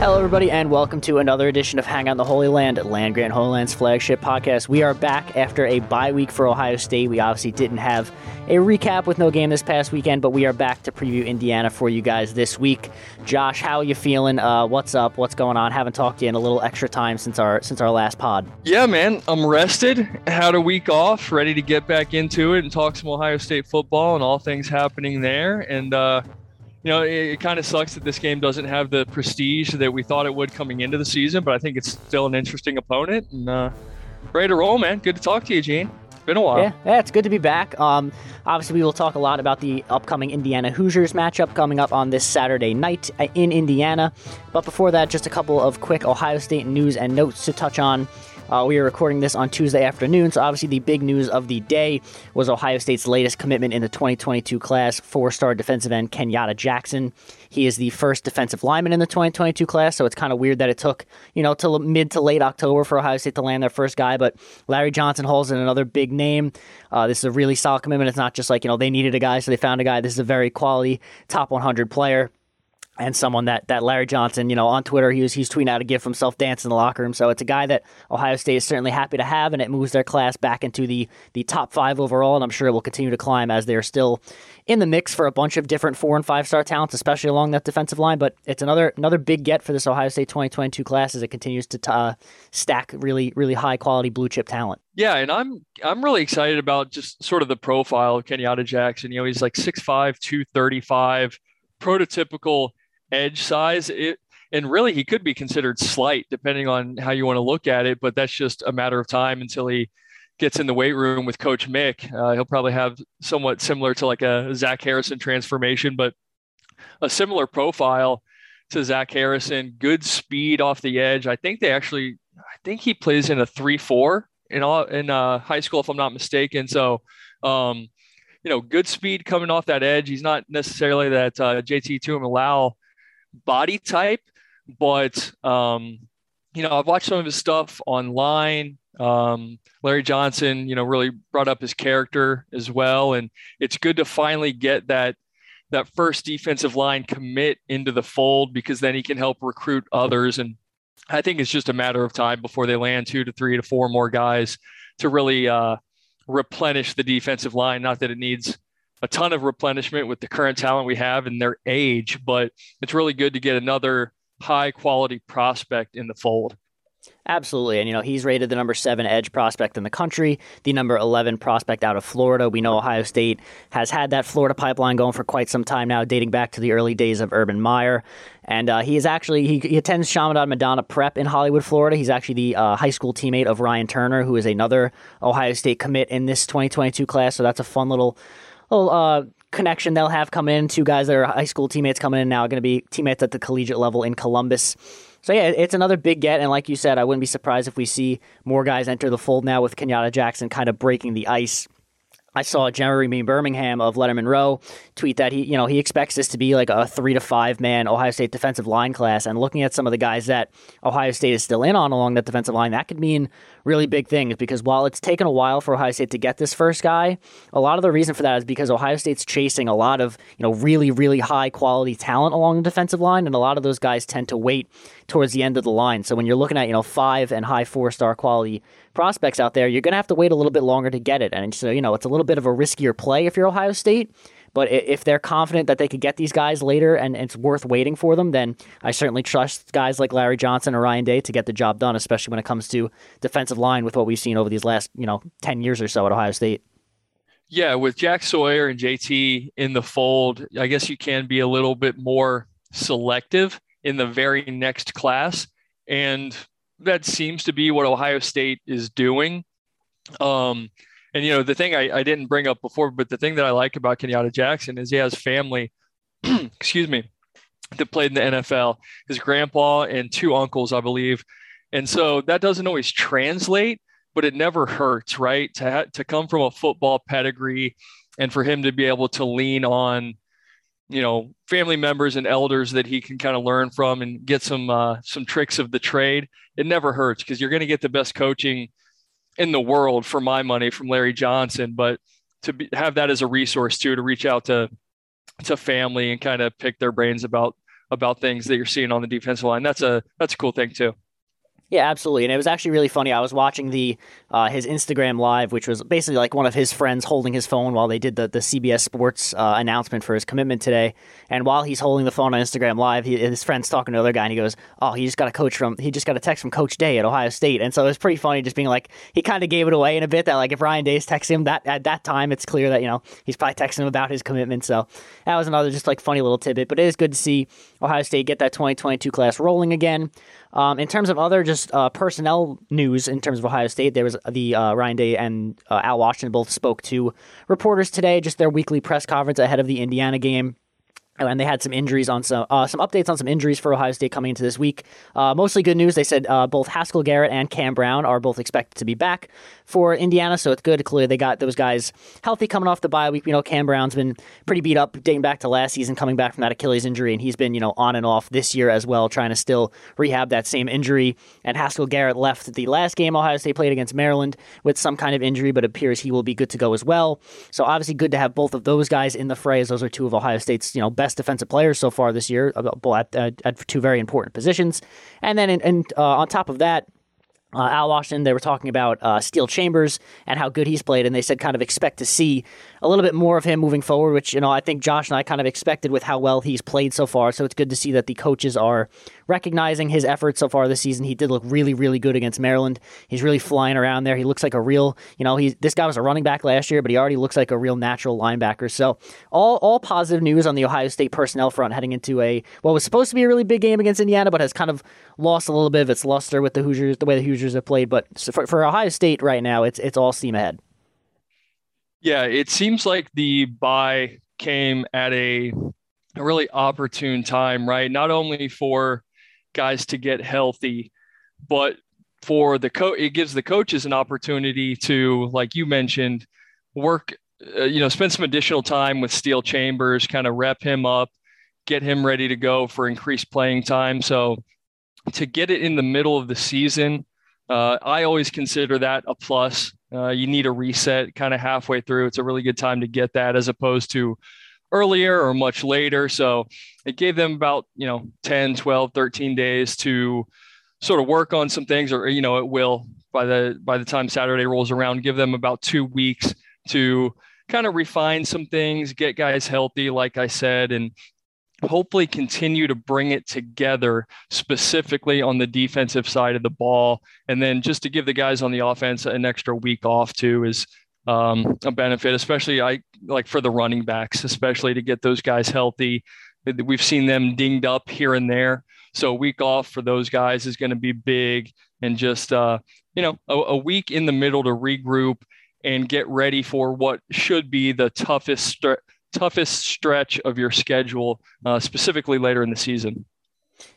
Hello, everybody, and welcome to another edition of Hang on the Holy Land, Land Grant Holy Land's flagship podcast. We are back after a bye week for Ohio State. We obviously didn't have a recap with no game this past weekend, but we are back to preview Indiana for you guys this week. Josh, how are you feeling? Uh, what's up? What's going on? Haven't talked to you in a little extra time since our since our last pod. Yeah, man, I'm rested. Had a week off, ready to get back into it and talk some Ohio State football and all things happening there. And uh, you know, it, it kind of sucks that this game doesn't have the prestige that we thought it would coming into the season, but I think it's still an interesting opponent and uh, ready to roll, man. Good to talk to you, Gene. Been a while. Yeah, yeah, it's good to be back. Um, obviously, we will talk a lot about the upcoming Indiana Hoosiers matchup coming up on this Saturday night uh, in Indiana. But before that, just a couple of quick Ohio State news and notes to touch on. Uh, we are recording this on Tuesday afternoon, so obviously the big news of the day was Ohio State's latest commitment in the 2022 class, four-star defensive end Kenyatta Jackson. He is the first defensive lineman in the 2022 class, so it's kind of weird that it took, you know, till mid to late October for Ohio State to land their first guy. But Larry Johnson holds in another big name. Uh, this is a really solid commitment. It's not just like, you know, they needed a guy, so they found a guy. This is a very quality top 100 player and someone that that Larry Johnson, you know, on Twitter, he was he's tweeting out a gift of himself dancing in the locker room. So it's a guy that Ohio State is certainly happy to have, and it moves their class back into the the top five overall. And I'm sure it will continue to climb as they're still in the mix for a bunch of different four and five star talents, especially along that defensive line. But it's another another big get for this Ohio State 2022 class as it continues to uh, stack really really high quality blue chip talent. Yeah, and I'm I'm really excited about just sort of the profile of Kenyatta Jackson. You know, he's like 6'5", 235, prototypical edge size. It, and really, he could be considered slight depending on how you want to look at it. But that's just a matter of time until he gets in the weight room with Coach Mick. Uh, he'll probably have somewhat similar to like a Zach Harrison transformation, but a similar profile to Zach Harrison. Good speed off the edge. I think they actually, I think he plays in a three-four in all in uh, high school, if I'm not mistaken. So. Um, you know, good speed coming off that edge. He's not necessarily that uh, JT Tuimoloau body type, but um, you know, I've watched some of his stuff online. Um, Larry Johnson, you know, really brought up his character as well, and it's good to finally get that that first defensive line commit into the fold because then he can help recruit others. And I think it's just a matter of time before they land two to three to four more guys to really uh, replenish the defensive line. Not that it needs a ton of replenishment with the current talent we have and their age, but it's really good to get another high quality prospect in the fold. Absolutely. And, you know, he's rated the number seven edge prospect in the country, the number 11 prospect out of Florida. We know Ohio State has had that Florida pipeline going for quite some time now, dating back to the early days of Urban Meyer. And uh, he is actually, he, he attends Chaminade Madonna Prep in Hollywood, Florida. He's actually the uh, high school teammate of Ryan Turner, who is another Ohio State commit in this 2022 class. So that's a fun little little uh, connection they'll have coming in. Two guys that are high school teammates coming in now are going to be teammates at the collegiate level in Columbus. So yeah, it's another big get, and like you said, I wouldn't be surprised if we see more guys enter the fold now with Kenyatta Jackson kind of breaking the ice I saw Jeremy Birmingham of Letterman Row tweet that he, you know, he expects this to be like a three to five man Ohio State defensive line class. And looking at some of the guys that Ohio State is still in on along that defensive line, that could mean really big things because while it's taken a while for Ohio State to get this first guy, a lot of the reason for that is because Ohio State's chasing a lot of, you know, really, really high quality talent along the defensive line. And a lot of those guys tend to wait towards the end of the line. So when you're looking at, you know, five and high four star quality prospects out there, you're going to have to wait a little bit longer to get it. And so, you know, it's a little bit of a riskier play if you're Ohio State. But if they're confident that they could get these guys later and it's worth waiting for them, then I certainly trust guys like Larry Johnson or Ryan Day to get the job done, especially when it comes to defensive line with what we've seen over these last, you know, 10 years or so at Ohio State. Yeah, with Jack Sawyer and JT in the fold, I guess you can be a little bit more selective in the very next class. And that seems to be what Ohio State is doing. Um, and you know, the thing I, I didn't bring up before, but the thing that I like about Kenyatta Jackson is he has family, excuse me, that played in the NFL. His grandpa and two uncles, I believe. And so that doesn't always translate, but it never hurts, right? To ha- to come from a football pedigree and for him to be able to lean on you know family members and elders that he can kind of learn from and get some uh, some tricks of the trade it never hurts because you're going to get the best coaching in the world for my money from larry johnson. But to be, have that as a resource too to reach out to to family and kind of pick their brains about about things that you're seeing on the defensive line that's a that's a cool thing too yeah, absolutely. And it was actually really funny. I was watching the uh, his Instagram live, which was basically like one of his friends holding his phone while they did the, the CBS Sports uh, announcement for his commitment today. And while he's holding the phone on Instagram live, he, his friend's talking to another guy, and he goes, "Oh, he just got a coach from he just got a text from Coach Day at Ohio State." And so it was pretty funny, just being like he kind of gave it away in a bit that like if Ryan Day's texting him that at that time, it's clear that you know he's probably texting him about his commitment. So that was another just like funny little tidbit. But it is good to see Ohio State get that 2022 class rolling again. Um, in terms of other just uh, personnel news in terms of Ohio State, there was the uh, Ryan Day and uh, Al Washington both spoke to reporters today, just their weekly press conference ahead of the Indiana game. Oh, and they had some injuries on some uh, some updates on some injuries for Ohio State coming into this week. Uh, mostly good news. They said uh, both Haskell Garrett and Cam Brown are both expected to be back for Indiana, so it's good. Clearly, they got those guys healthy coming off the bye week. You know, Cam Brown's been pretty beat up dating back to last season, coming back from that Achilles injury, and he's been you know on and off this year as well, trying to still rehab that same injury. And Haskell Garrett left the last game Ohio State played against Maryland with some kind of injury, but appears he will be good to go as well. So obviously, good to have both of those guys in the fray, as those are two of Ohio State's you know best defensive players so far this year, at, at, at two very important positions. And then in, in, uh, on top of that, uh, Al Washington, they were talking about uh, Steele Chambers and how good he's played, and they said kind of expect to see a little bit more of him moving forward, which, you know, I think Josh and I kind of expected with how well he's played so far. So it's good to see that the coaches are recognizing his efforts so far this season. He did look really, really good against Maryland. He's really flying around there. He looks like a real, you know, he's this guy was a running back last year, but he already looks like a real natural linebacker. So all all positive news on the Ohio State personnel front heading into a what was supposed to be a really big game against Indiana, but has kind of lost a little bit of its luster with the Hoosiers, the way the Hoosiers have played. But for, for Ohio State right now, it's it's all steam ahead. Yeah, it seems like the bye came at a, a really opportune time, right? Not only for guys to get healthy, but for the coach, it gives the coaches an opportunity to, like you mentioned, work, uh, you know, spend some additional time with Steele Chambers, kind of rep him up, get him ready to go for increased playing time. So to get it in the middle of the season, uh, I always consider that a plus. Uh, you need a reset kind of halfway through. It's a really good time to get that as opposed to earlier or much later. So it gave them about, you know, 10, 12, 13 days to sort of work on some things or, you know, it will by the, by the time Saturday rolls around, give them about two weeks to kind of refine some things, get guys healthy, like I said, and hopefully continue to bring it together specifically on the defensive side of the ball. And then just to give the guys on the offense an extra week off too is um, a benefit, especially I like for the running backs, especially to get those guys healthy. We've seen them dinged up here and there. So a week off for those guys is going to be big and just, uh, you know, a, a week in the middle to regroup and get ready for what should be the toughest toughest stretch of your schedule, uh, specifically later in the season.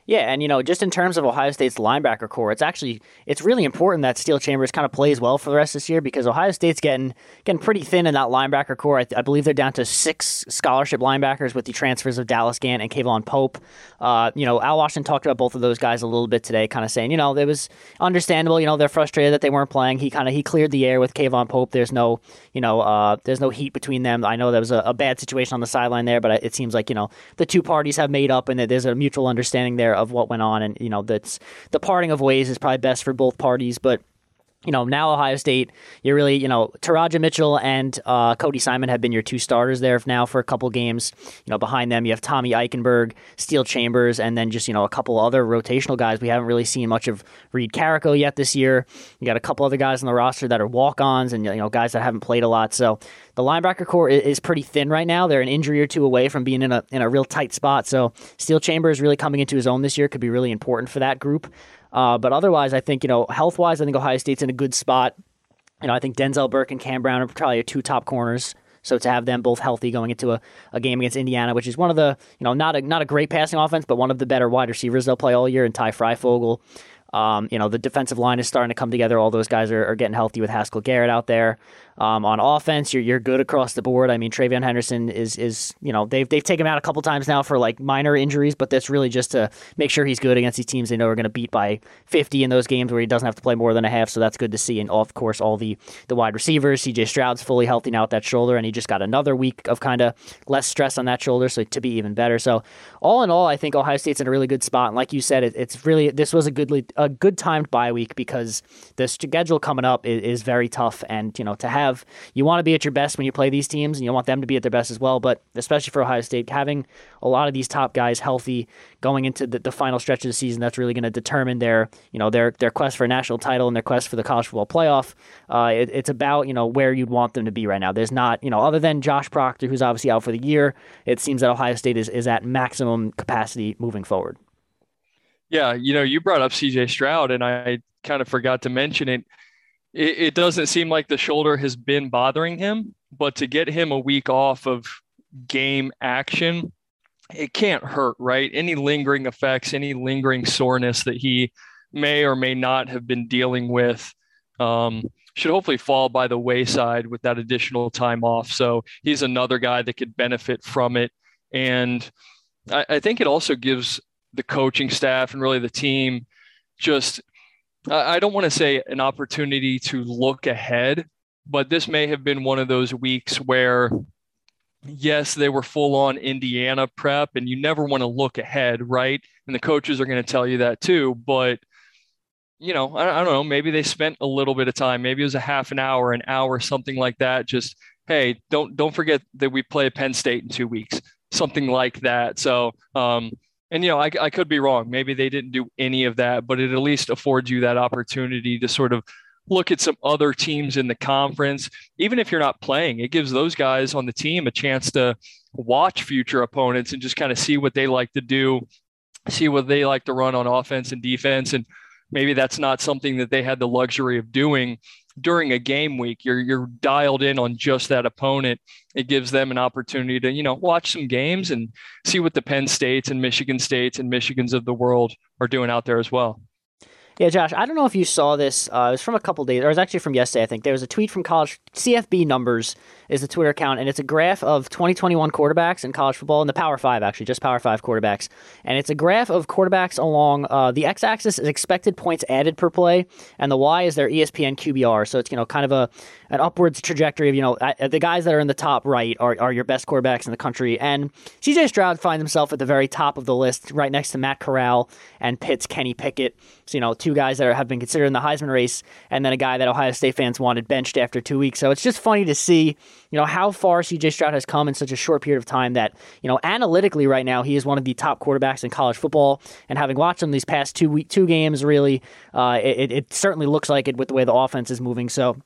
Yeah, and you know, just in terms of Ohio State's linebacker corps, it's actually it's really important that Steele Chambers kind of plays well for the rest of this year because Ohio State's getting getting pretty thin in that linebacker corps. I, I believe they're down to six scholarship linebackers with the transfers of Dallas Gant and K'Vaughan Pope. Uh, you know, Al Washington talked about both of those guys a little bit today, kind of saying, you know, it was understandable. You know, they're frustrated that they weren't playing. He kind of he cleared the air with K'Vaughan Pope. There's no, you know, uh, there's no heat between them. I know there was a, a bad situation on the sideline there, but it seems like you know the two parties have made up and that there's a mutual understanding there of what went on, and you know that's the parting of ways is probably best for both parties, but you know, now Ohio State, you're really, you know, Teradja Mitchell and uh, Cody Simon have been your two starters there now for a couple games. You know, behind them, you have Tommy Eichenberg, Steele Chambers, and then just, you know, a couple other rotational guys. We haven't really seen much of Reed Carrico yet this year. You got a couple other guys on the roster that are walk ons and, you know, guys that haven't played a lot. So the linebacker corps is pretty thin right now. They're an injury or two away from being in a, in a real tight spot. So Steele Chambers really coming into his own this year could be really important for that group. Uh, but otherwise, I think you know health wise, I think Ohio State's in a good spot. You know, I think Denzel Burke and Cam Brown are probably two top corners. So to have them both healthy going into a, a game against Indiana, which is one of the you know not a not a great passing offense, but one of the better wide receivers they'll play all year, and Ty Fryfogle. Um, you know, the defensive line is starting to come together. All those guys are, are getting healthy with Haskell Garrett out there. Um, on offense, you're you're good across the board. I mean, TreVeyon Henderson is is you know they've they've taken him out a couple times now for like minor injuries, but that's really just to make sure he's good against these teams they know are going to beat by 50 in those games where he doesn't have to play more than a half. So that's good to see. And of course, all the the wide receivers, C.J. Stroud's fully healthy now with that shoulder, and he just got another week of kind of less stress on that shoulder, so to be even better. So all in all, I think Ohio State's in a really good spot. And like you said, it, it's really this was a good a good timed bye week because the schedule coming up is, is very tough, and you know to have you want to be at your best when you play these teams, and you want them to be at their best as well. But especially for Ohio State, having a lot of these top guys healthy going into the, the final stretch of the season, that's really going to determine their you know their their quest for a national title and their quest for the college football playoff. Uh, it, it's about you know where you'd want them to be right now. There's not you know other than Josh Proctor, who's obviously out for the year. It seems that Ohio State is is at maximum capacity moving forward. Yeah, you know, you brought up CJ Stroud, and I kind of forgot to mention it it, it doesn't seem like the shoulder has been bothering him, but to get him a week off of game action, it can't hurt, right? Any lingering effects, any lingering soreness that he may or may not have been dealing with um, should hopefully fall by the wayside with that additional time off. So he's another guy that could benefit from it. And I, I think it also gives the coaching staff and really the team just I don't want to say an opportunity to look ahead, but this may have been one of those weeks where, yes, they were full on Indiana prep, and you never want to look ahead, right? And the coaches are going to tell you that too. But, you know, I, I don't know, maybe they spent a little bit of time, maybe it was a half an hour, an hour, something like that. Just, hey, don't don't forget that we play Penn State in two weeks, something like that. So, um, and you know I, I could be wrong. Maybe they didn't do any of that but it at least affords you that opportunity to sort of look at some other teams in the conference. Even if you're not playing it gives those guys on the team a chance to watch future opponents and just kind of see what they like to do see what they like to run on offense and defense. And maybe that's not something that they had the luxury of doing during a game week. You're you're dialed in on just that opponent. It gives them an opportunity to you know watch some games and see what the Penn States and Michigan States and Michigans of the world are doing out there as well. Yeah, Josh, I don't know if you saw this. Uh, it was from a couple days, or it was actually from yesterday, I think. There was a tweet from college CFB numbers is the Twitter account, and it's a graph of 2021 quarterbacks in college football in the Power Five, actually, just Power Five quarterbacks. And it's a graph of quarterbacks along uh, the x-axis is expected points added per play, and the y is their ESPN QBR. So it's you know kind of a an upwards trajectory of you know the guys that are in the top right are, are your best quarterbacks in the country. And CJ Stroud finds himself at the very top of the list, right next to Matt Corral and Pitt's Kenny Pickett. So you know two guys that are, have been considered in the Heisman race, and then a guy that Ohio State fans wanted benched after two weeks. So it's just funny to see, you know, how far CJ Stroud has come in such a short period of time. That you know, analytically, right now, he is one of the top quarterbacks in college football. And having watched him these past two week, two games, really, uh, it, it certainly looks like it with the way the offense is moving. So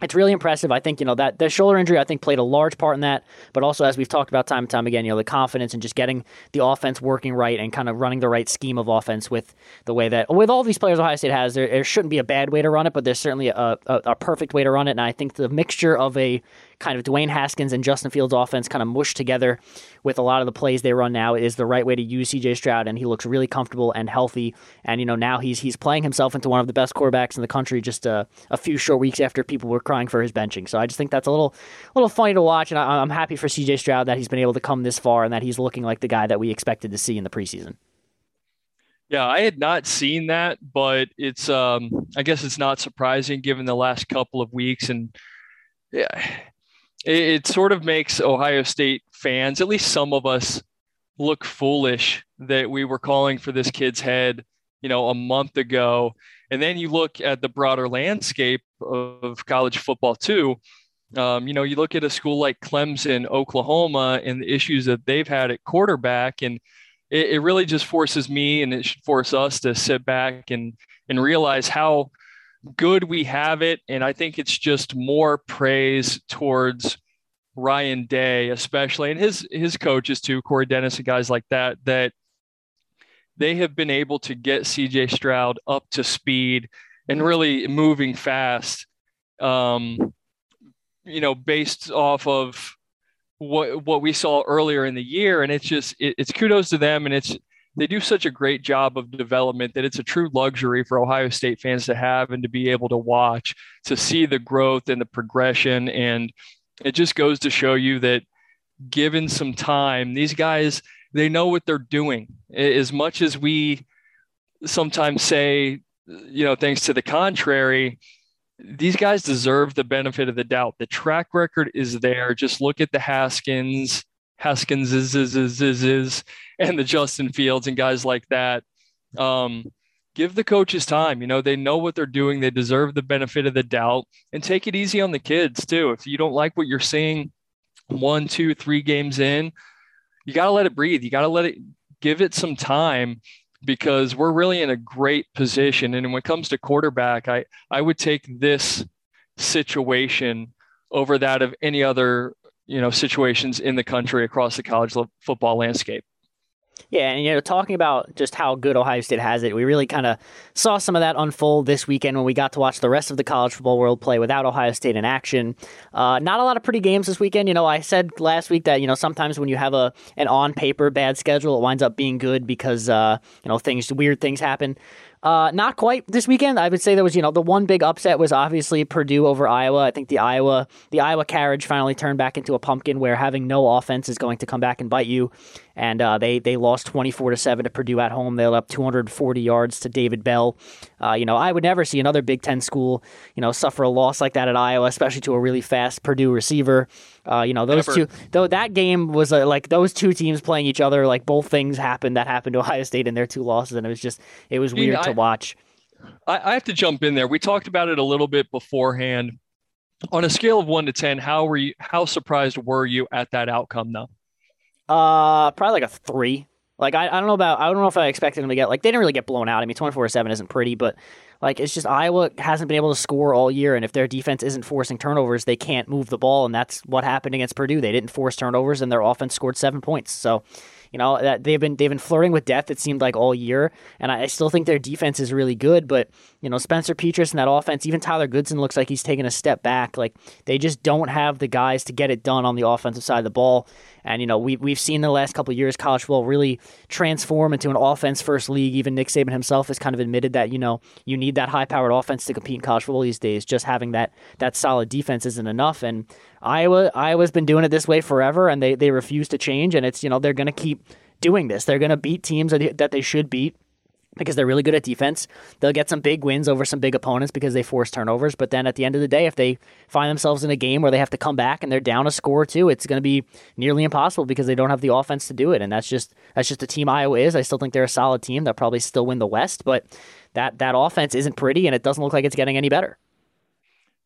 it's really impressive. I think, you know, that the shoulder injury, I think, played a large part in that. But also, as we've talked about time and time again, you know, the confidence and just getting the offense working right and kind of running the right scheme of offense with the way that, with all these players Ohio State has, there, there shouldn't be a bad way to run it, but there's certainly a, a, a perfect way to run it. And I think the mixture of a kind of Dwayne Haskins and Justin Fields offense kind of mushed together with a lot of the plays they run now is the right way to use CJ Stroud and he looks really comfortable and healthy. And you know now he's he's playing himself into one of the best quarterbacks in the country just a, a few short weeks after people were crying for his benching. So I just think that's a little a little funny to watch and I, I'm happy for CJ Stroud that he's been able to come this far and that he's looking like the guy that we expected to see in the preseason. Yeah, I had not seen that, but it's um I guess it's not surprising given the last couple of weeks and yeah, it, it sort of makes Ohio State fans, at least some of us, look foolish that we were calling for this kid's head, you know, a month ago. And then you look at the broader landscape of college football too. Um, you know, you look at a school like Clemson, Oklahoma, and the issues that they've had at quarterback, and it, it really just forces me, and it should force us to sit back and and realize how good we have it. And I think it's just more praise towards Ryan Day, especially, and his his coaches too, Corey Dennis and guys like that, that they have been able to get CJ Stroud up to speed and really moving fast. Um, you know, based off of what what we saw earlier in the year, and it's just it, it's kudos to them, and it's they do such a great job of development that it's a true luxury for Ohio State fans to have and to be able to watch to see the growth and the progression, and it just goes to show you that given some time, these guys they know what they're doing. As much as we sometimes say, you know, things to the contrary, these guys deserve the benefit of the doubt. The track record is there. Just look at the Haskins, Haskins is, is, is, is, is and the Justin Fields and guys like that. Um, give the coaches time. You know, they know what they're doing. They deserve the benefit of the doubt and take it easy on the kids too. If you don't like what you're seeing one, two, three games in, you got to let it breathe. You got to let it give it some time because we're really in a great position. And when it comes to quarterback, I, I would take this situation over that of any other, you know, situations in the country across the college football landscape. Yeah, and you know, talking about just how good Ohio State has it, we really kind of saw some of that unfold this weekend when we got to watch the rest of the college football world play without Ohio State in action. Uh, not a lot of pretty games this weekend. You know, I said last week that you know sometimes when you have a an on paper bad schedule, it winds up being good because uh, you know things weird things happen. Uh, not quite this weekend. I would say there was, you know, the one big upset was obviously Purdue over Iowa. I think the Iowa the Iowa carriage finally turned back into a pumpkin where having no offense is going to come back and bite you. And uh, they they lost 24 to seven to Purdue at home. They let up 240 yards to David Bell. Uh, you know, I would never see another Big Ten school, you know, suffer a loss like that at Iowa, especially to a really fast Purdue receiver. Uh, you know, those Never. two, though that game was uh, like those two teams playing each other, like both things happened that happened to Ohio State in their two losses. And it was just, it was weird I, to watch. I, I have to jump in there. We talked about it a little bit beforehand. On a scale of one to 10, how were you, how surprised were you at that outcome though? Uh, probably like a three. Like I, I don't know about I don't know if I expected them to get like they didn't really get blown out. I mean, twenty four seven isn't pretty, but like it's just Iowa hasn't been able to score all year, and if their defense isn't forcing turnovers, they can't move the ball, and that's what happened against Purdue. They didn't force turnovers, and their offense scored seven points. So you know that they've been they've been flirting with death. It seemed like all year, and I, I still think their defense is really good. But you know Spencer Petras and that offense, even Tyler Goodson looks like he's taking a step back. Like they just don't have the guys to get it done on the offensive side of the ball. And you know we we've seen the last couple years college football really transform into an offense first league. Even Nick Saban himself has kind of admitted that you know you need that high powered offense to compete in college football these days. Just having that that solid defense isn't enough. And Iowa Iowa's been doing it this way forever, and they they refuse to change. And it's you know they're going to keep doing this. They're going to beat teams that they should beat because they're really good at defense. They'll get some big wins over some big opponents because they force turnovers. But then at the end of the day, if they find themselves in a game where they have to come back and they're down a score or two, it's going to be nearly impossible because they don't have the offense to do it. And that's just that's just the team Iowa is. I still think they're a solid team. They'll probably still win the West, but that that offense isn't pretty and it doesn't look like it's getting any better.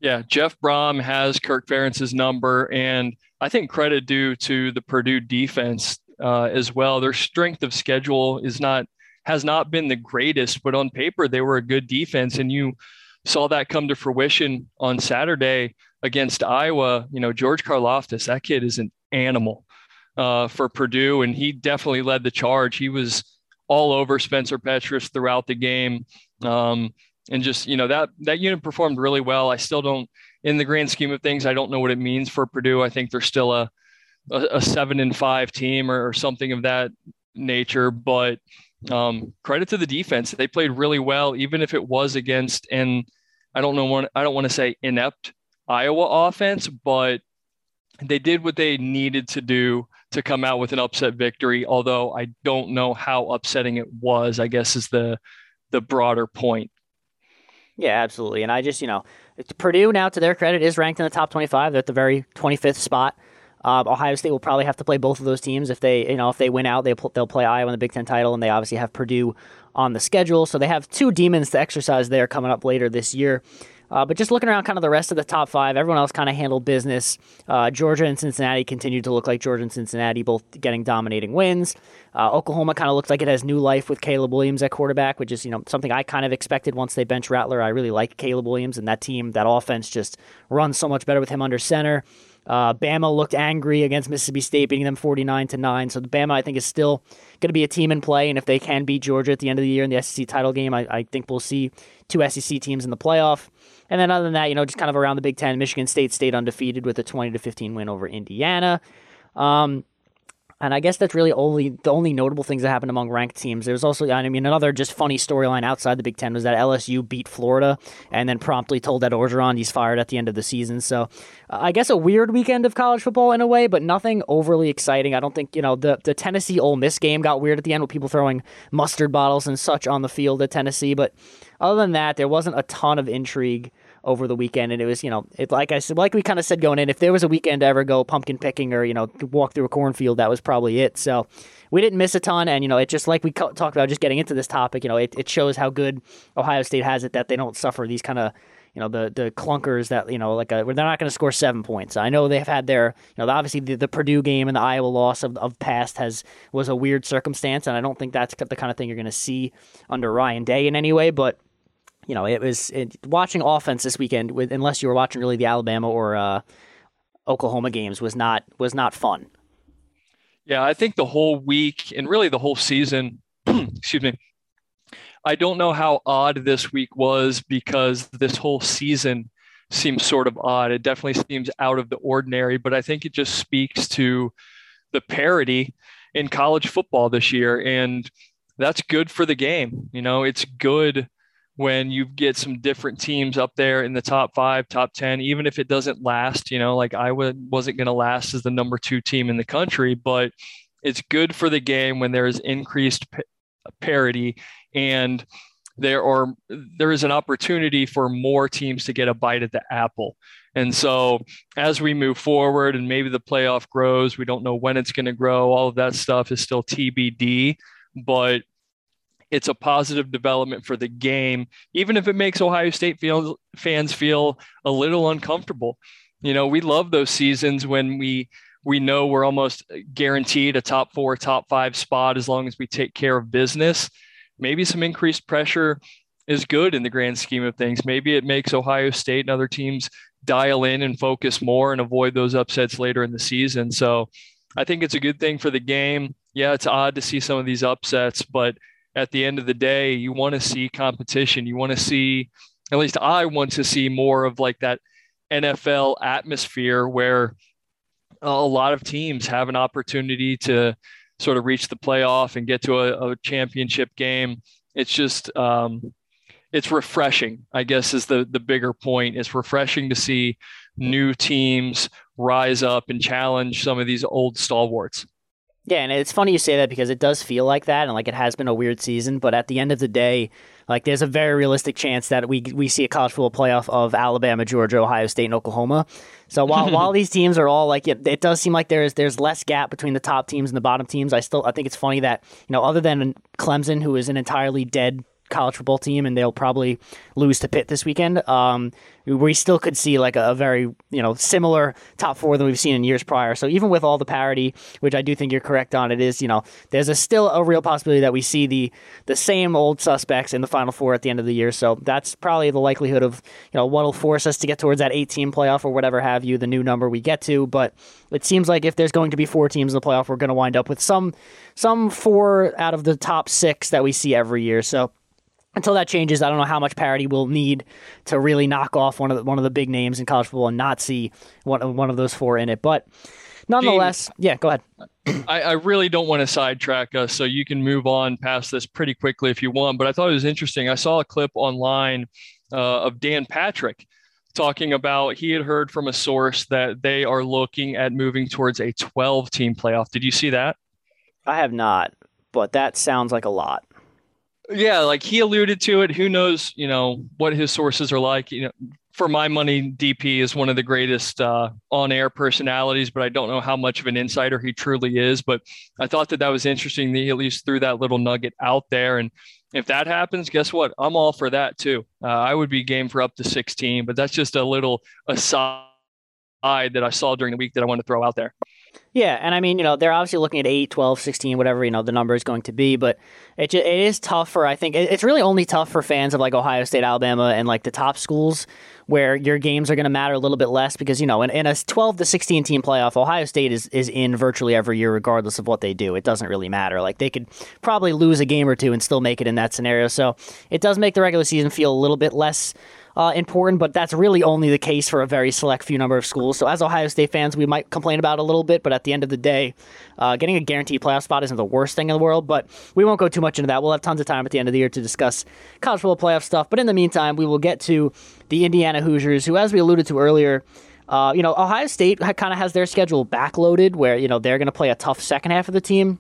Yeah, Jeff Brohm has Kirk Ferentz's number, and I think credit due to the Purdue defense uh, as well. Their strength of schedule is not has not been the greatest, but on paper they were a good defense, and you saw that come to fruition on Saturday against Iowa. You know, George Karlaftis, that kid is an animal uh, for Purdue, and he definitely led the charge. He was all over Spencer Petras throughout the game. Um, and just you know that that unit performed really well. I still don't, in the grand scheme of things, I don't know what it means for Purdue. I think they're still a a, a seven and five team or, or, something of that nature. But um, credit to the defense; they played really well, even if it was against and I don't know I don't want to say inept Iowa offense, but they did what they needed to do to come out with an upset victory. Although I don't know how upsetting it was. I guess is the the broader point. Yeah, absolutely. And I just, you know, Purdue now, to their credit, is ranked in the top 25. They're at the very 25th spot. Uh, Ohio State will probably have to play both of those teams if they, you know, if they win out, they they'll play Iowa in the Big Ten title, and they obviously have Purdue on the schedule. So they have two demons to exercise there coming up later this year. Uh, but just looking around kind of the rest of the top five, everyone else kind of handled business. Uh, Georgia and Cincinnati continued to look like Georgia and Cincinnati, both getting dominating wins. Uh, Oklahoma kind of looks like it has new life with Caleb Williams at quarterback, which is you know something I kind of expected once they bench Rattler. I really like Caleb Williams and that team, that offense just runs so much better with him under center. Uh, Bama looked angry against Mississippi State, beating them 49 to 9. So the Bama, I think, is still going to be a team in play. And if they can beat Georgia at the end of the year in the SEC title game, I, I think we'll see two SEC teams in the playoff. And then other than that, you know, just kind of around the Big Ten, Michigan State stayed undefeated with a 20 to 15 win over Indiana. Um, and I guess that's really only the only notable things that happened among ranked teams. There's also, I mean, another just funny storyline outside the Big Ten was that LSU beat Florida and then promptly told Ed Orgeron he's fired at the end of the season. So uh, I guess a weird weekend of college football in a way, but nothing overly exciting. I don't think, you know, the, the Tennessee Ole Miss game got weird at the end with people throwing mustard bottles and such on the field at Tennessee. But other than that, there wasn't a ton of intrigue over the weekend, and it was you know it like I said like we kind of said going in, if there was a weekend to ever go pumpkin picking or you know walk through a cornfield, that was probably it. So we didn't miss a ton, and you know it just like we talked about just getting into this topic, you know it, it shows how good Ohio State has it that they don't suffer these kind of you know the the clunkers that you know like uh, a, they're not going to score seven points. I know they've had their you know obviously the, the Purdue game and the Iowa loss of, of past has was a weird circumstance, and I don't think that's the kind of thing you're going to see under Ryan Day in any way, but you know, it was it, watching offense this weekend with unless you were watching really the Alabama or uh, Oklahoma games was not was not fun. Yeah, I think the whole week and really the whole season, excuse me. I don't know how odd this week was because this whole season seems sort of odd. It definitely seems out of the ordinary, but I think it just speaks to the parity in college football this year and that's good for the game. You know, it's good when you get some different teams up there in the top five, top 10, even if it doesn't last, you know, like I wasn't going to last as the number two team in the country, but it's good for the game when there is increased parity and there are there is an opportunity for more teams to get a bite at the apple. And so as we move forward and maybe the playoff grows, we don't know when it's going to grow. All of that stuff is still TBD, but it's a positive development for the game, even if it makes Ohio State feel, fans feel a little uncomfortable. You know, we love those seasons when we we know we're almost guaranteed a top four, top five spot as long as we take care of business. Maybe some increased pressure is good in the grand scheme of things. Maybe it makes Ohio State and other teams dial in and focus more and avoid those upsets later in the season. So I think it's a good thing for the game. Yeah, it's odd to see some of these upsets, but at the end of the day, you want to see competition. You want to see, at least I want to see more of like that NFL atmosphere where a lot of teams have an opportunity to sort of reach the playoff and get to a, a championship game. It's just, um, it's refreshing, I guess, is the the bigger point. It's refreshing to see new teams rise up and challenge some of these old stalwarts. Yeah, and it's funny you say that because it does feel like that, and like it has been a weird season. But at the end of the day, like there's a very realistic chance that we we see a college football playoff of Alabama, Georgia, Ohio State, and Oklahoma. So while while these teams are all like it, it does seem like there's there's less gap between the top teams and the bottom teams. I still I think it's funny that you know other than Clemson, who is an entirely dead college football team, and they'll probably lose to Pitt this weekend. Um, we still could see like a, very you know similar top four than we've seen in years prior. So even with all the parity, which I do think you're correct on, it is you know there's a still a real possibility that we see the the same old suspects in the final four at the end of the year. So that's probably the likelihood of you know what'll force us to get towards that 18 playoff or whatever have you, the new number we get to. But it seems like if there's going to be four teams in the playoff, we're going to wind up with some some four out of the top six that we see every year. So until that changes, I don't know how much parity we'll need to really knock off one of the, one of the big names in college football and not see one one of those four in it. But nonetheless, Gene, yeah, go ahead. I, I, really don't want to sidetrack us, so you can move on past this pretty quickly if you want. But I thought it was interesting. I saw a clip online uh, of Dan Patrick talking about he had heard from a source that they are looking at moving towards a 12 team playoff. Did you see that? I have not, but that sounds like a lot yeah, like he alluded to it. Who knows, you know, what his sources are like. You know, for my money, DP is one of the greatest uh, on-air personalities, but I don't know how much of an insider he truly is. But I thought that that was interesting that he at least threw that little nugget out there. And if that happens, guess what? I'm all for that too. Uh, I would be game for up to 16, but that's just a little aside that I saw during the week that I want to throw out there. Yeah, and I mean, you know, they're obviously looking at 8, 12, 16, whatever, you know, the number is going to be, but it, just, it is tough for, I think, it's really only tough for fans of like Ohio State, Alabama, and like the top schools where your games are going to matter a little bit less because, you know, in, in a 12 to 16 team playoff, Ohio State is, is in virtually every year, regardless of what they do. It doesn't really matter. Like they could probably lose a game or two and still make it in that scenario. So it does make the regular season feel a little bit less uh, important, but that's really only the case for a very select few number of schools. So as Ohio State fans, we might complain about a little bit, but at the end of the day, uh, getting a guaranteed playoff spot isn't the worst thing in the world. But we won't go too much into that. We'll have tons of time at the end of the year to discuss college football playoff stuff. But in the meantime, we will get to the Indiana Hoosiers, who, as we alluded to earlier. Uh, you know, Ohio State kind of has their schedule backloaded, where you know they're going to play a tough second half of the team,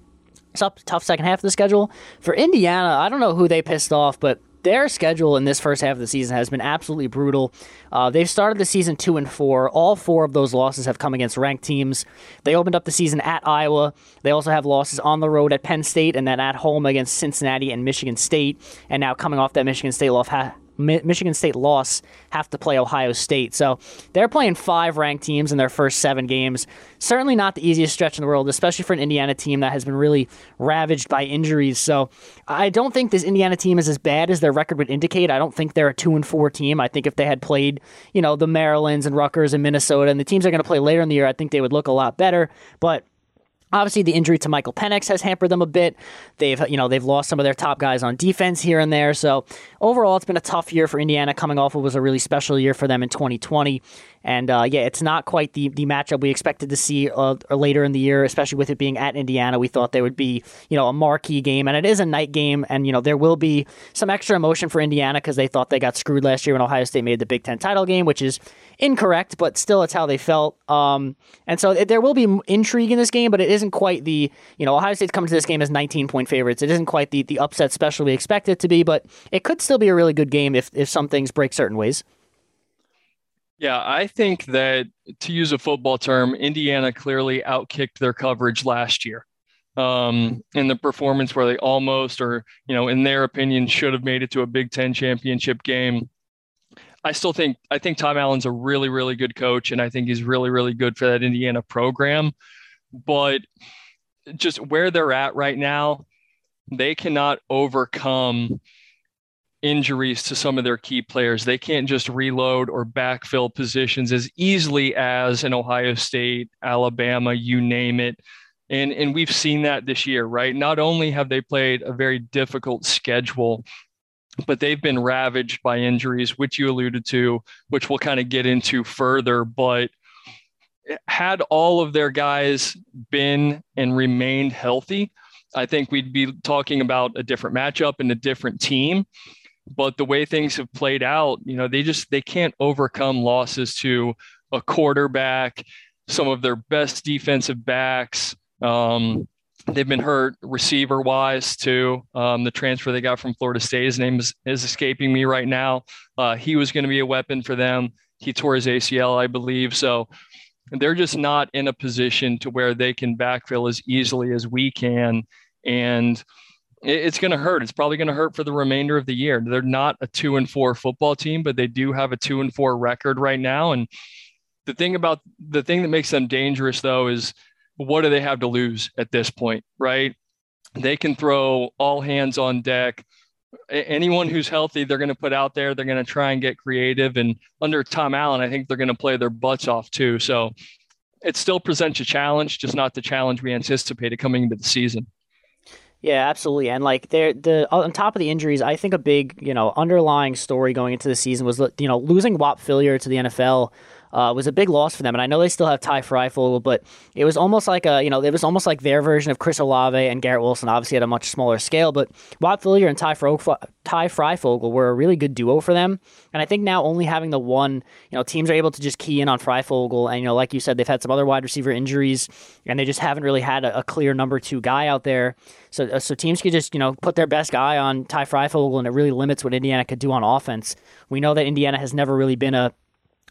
tough, tough second half of the schedule. For Indiana, I don't know who they pissed off, but their schedule in this first half of the season has been absolutely brutal. Uh, they've started the season two and four. All four of those losses have come against ranked teams. They opened up the season at Iowa. They also have losses on the road at Penn State and then at home against Cincinnati and Michigan State. And now coming off that Michigan State loss, Michigan State loss have to play Ohio State. So they're playing five ranked teams in their first seven games. Certainly not the easiest stretch in the world, especially for an Indiana team that has been really ravaged by injuries. So I don't think this Indiana team is as bad as their record would indicate. I don't think they're a two and four team. I think if they had played, you know, the Marylands and Rutgers and Minnesota and the teams they're going to play later in the year, I think they would look a lot better. But Obviously, the injury to Michael Penix has hampered them a bit. They've, you know, they've lost some of their top guys on defense here and there. So overall, it's been a tough year for Indiana. Coming off, it was a really special year for them in 2020. And uh, yeah, it's not quite the, the matchup we expected to see uh, later in the year, especially with it being at Indiana. We thought there would be, you know, a marquee game, and it is a night game. And, you know, there will be some extra emotion for Indiana because they thought they got screwed last year when Ohio State made the Big Ten title game, which is incorrect, but still it's how they felt. Um, and so it, there will be intrigue in this game, but it isn't quite the, you know, Ohio State's coming to this game as 19 point favorites. It isn't quite the, the upset special we expect it to be, but it could still be a really good game if, if some things break certain ways. Yeah, I think that to use a football term, Indiana clearly outkicked their coverage last year. Um, in the performance where they almost, or you know, in their opinion, should have made it to a Big Ten championship game. I still think I think Tom Allen's a really, really good coach, and I think he's really, really good for that Indiana program. But just where they're at right now, they cannot overcome injuries to some of their key players. They can't just reload or backfill positions as easily as an Ohio State, Alabama, you name it. And, and we've seen that this year, right? Not only have they played a very difficult schedule, but they've been ravaged by injuries, which you alluded to, which we'll kind of get into further. But had all of their guys been and remained healthy, I think we'd be talking about a different matchup and a different team but the way things have played out you know they just they can't overcome losses to a quarterback some of their best defensive backs. Um, they've been hurt receiver wise too. Um, the transfer they got from florida state his name is, is escaping me right now. Uh, he was going to be a weapon for them. He tore his acl i believe. So they're just not in a position to where they can backfill as easily as we can. And it's going to hurt. It's probably going to hurt for the remainder of the year. They're not a two and four football team, but they do have a two and four record right now. And the thing about the thing that makes them dangerous, though, is what do they have to lose at this point, right? They can throw all hands on deck. Anyone who's healthy, they're going to put out there. They're going to try and get creative. And under Tom Allen, I think they're going to play their butts off too. So it still presents a challenge, just not the challenge we anticipated coming into the season. Yeah, absolutely. And like there, the on top of the injuries, I think a big you know underlying story going into the season was you know losing Whop Philyor to the NFL uh, was a big loss for them. And I know they still have Ty Fryfogle, but it was almost like a, you know, it was almost like their version of Chris Olave and Garrett Wilson, obviously at a much smaller scale. But Whop Philyor and Ty, Fro- Ty Fryfogle were a really good duo for them. And I think now only having the one, you know, teams are able to just key in on Fryfogle. And, you know, like you said, they've had some other wide receiver injuries, and they just haven't really had a, a clear number two guy out there. So, uh, so teams could just, you know, put their best guy on Ty Fryfogle, and it really limits what Indiana could do on offense. We know that Indiana has never really been a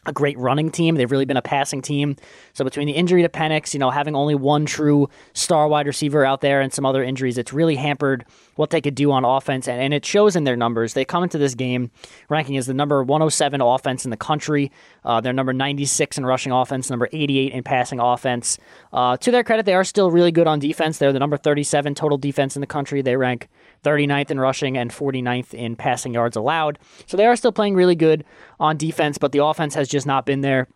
a great running team. They've really been a passing team. So between the injury to Penix, you know, having only one true star wide receiver out there and some other injuries, it's really hampered what they could do on offense. And, and it shows in their numbers. They come into this game ranking as the number 107 offense in the country. Uh, they're number 96 in rushing offense, number 88 in passing offense. Uh, to their credit, they are still really good on defense. They're the number 37 total defense in the country. They rank 39th in rushing and 49th in passing yards allowed. So they are still playing really good on defense, but the offense has just not been there